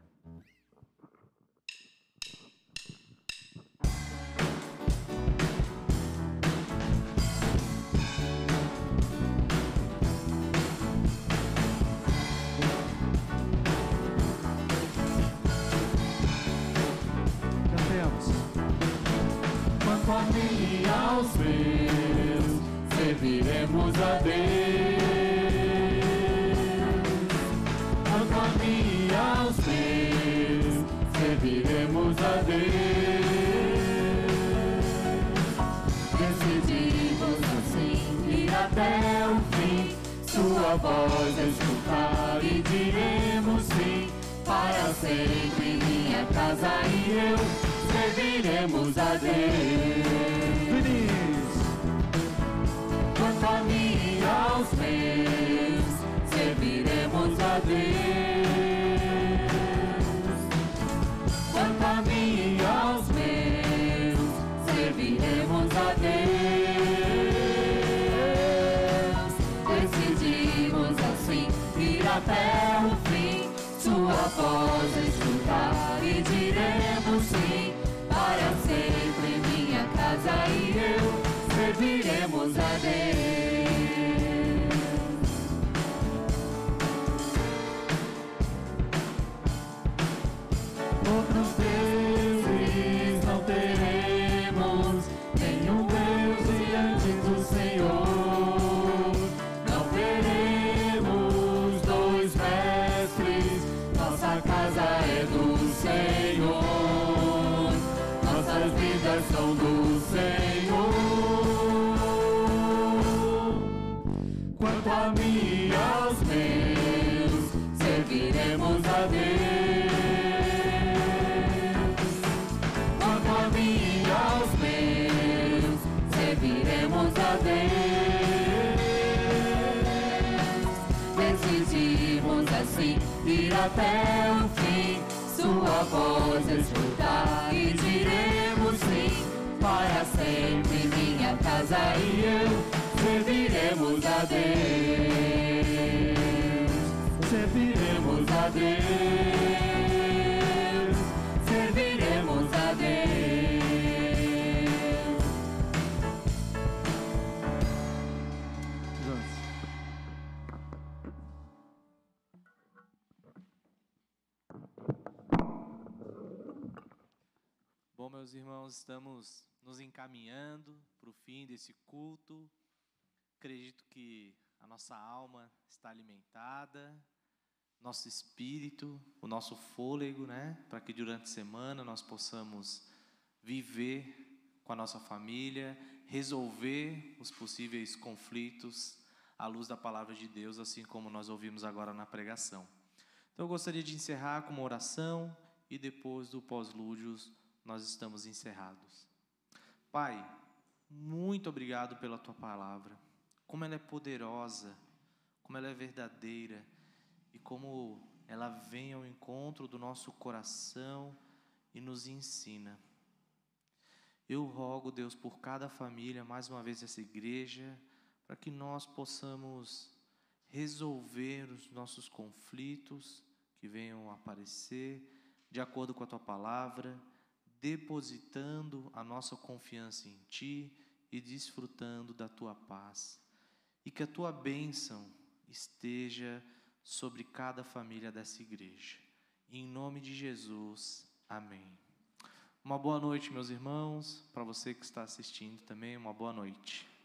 Aos meus, serviremos a Deus. Quanto a mim e aos meus, serviremos a Deus. Decidimos assim ir até o fim, Sua voz escutar e diremos sim, para sempre minha casa e eu serviremos a Deus. Aos meus, serviremos a Deus. Quanto a mim e aos meus, serviremos a Deus. Decidimos assim ir até o fim, sua voz escutar e diremos sim. Até o fim, sua voz escutar e diremos sim. Para sempre minha casa e eu serviremos a Deus. Serviremos a Deus. Irmãos, estamos nos encaminhando para o fim desse culto. Acredito que a nossa alma está alimentada, nosso espírito, o nosso fôlego, né? Para que durante a semana nós possamos viver com a nossa família, resolver os possíveis conflitos à luz da palavra de Deus, assim como nós ouvimos agora na pregação. Então eu gostaria de encerrar com uma oração e depois do pós-lúdios nós estamos encerrados. Pai, muito obrigado pela tua palavra. Como ela é poderosa, como ela é verdadeira e como ela vem ao encontro do nosso coração e nos ensina. Eu rogo, Deus, por cada família, mais uma vez essa igreja, para que nós possamos resolver os nossos conflitos que venham aparecer, de acordo com a tua palavra, depositando a nossa confiança em ti e desfrutando da tua paz. E que a tua bênção esteja sobre cada família dessa igreja. Em nome de Jesus, amém. Uma boa noite, meus irmãos. Para você que está assistindo também, uma boa noite.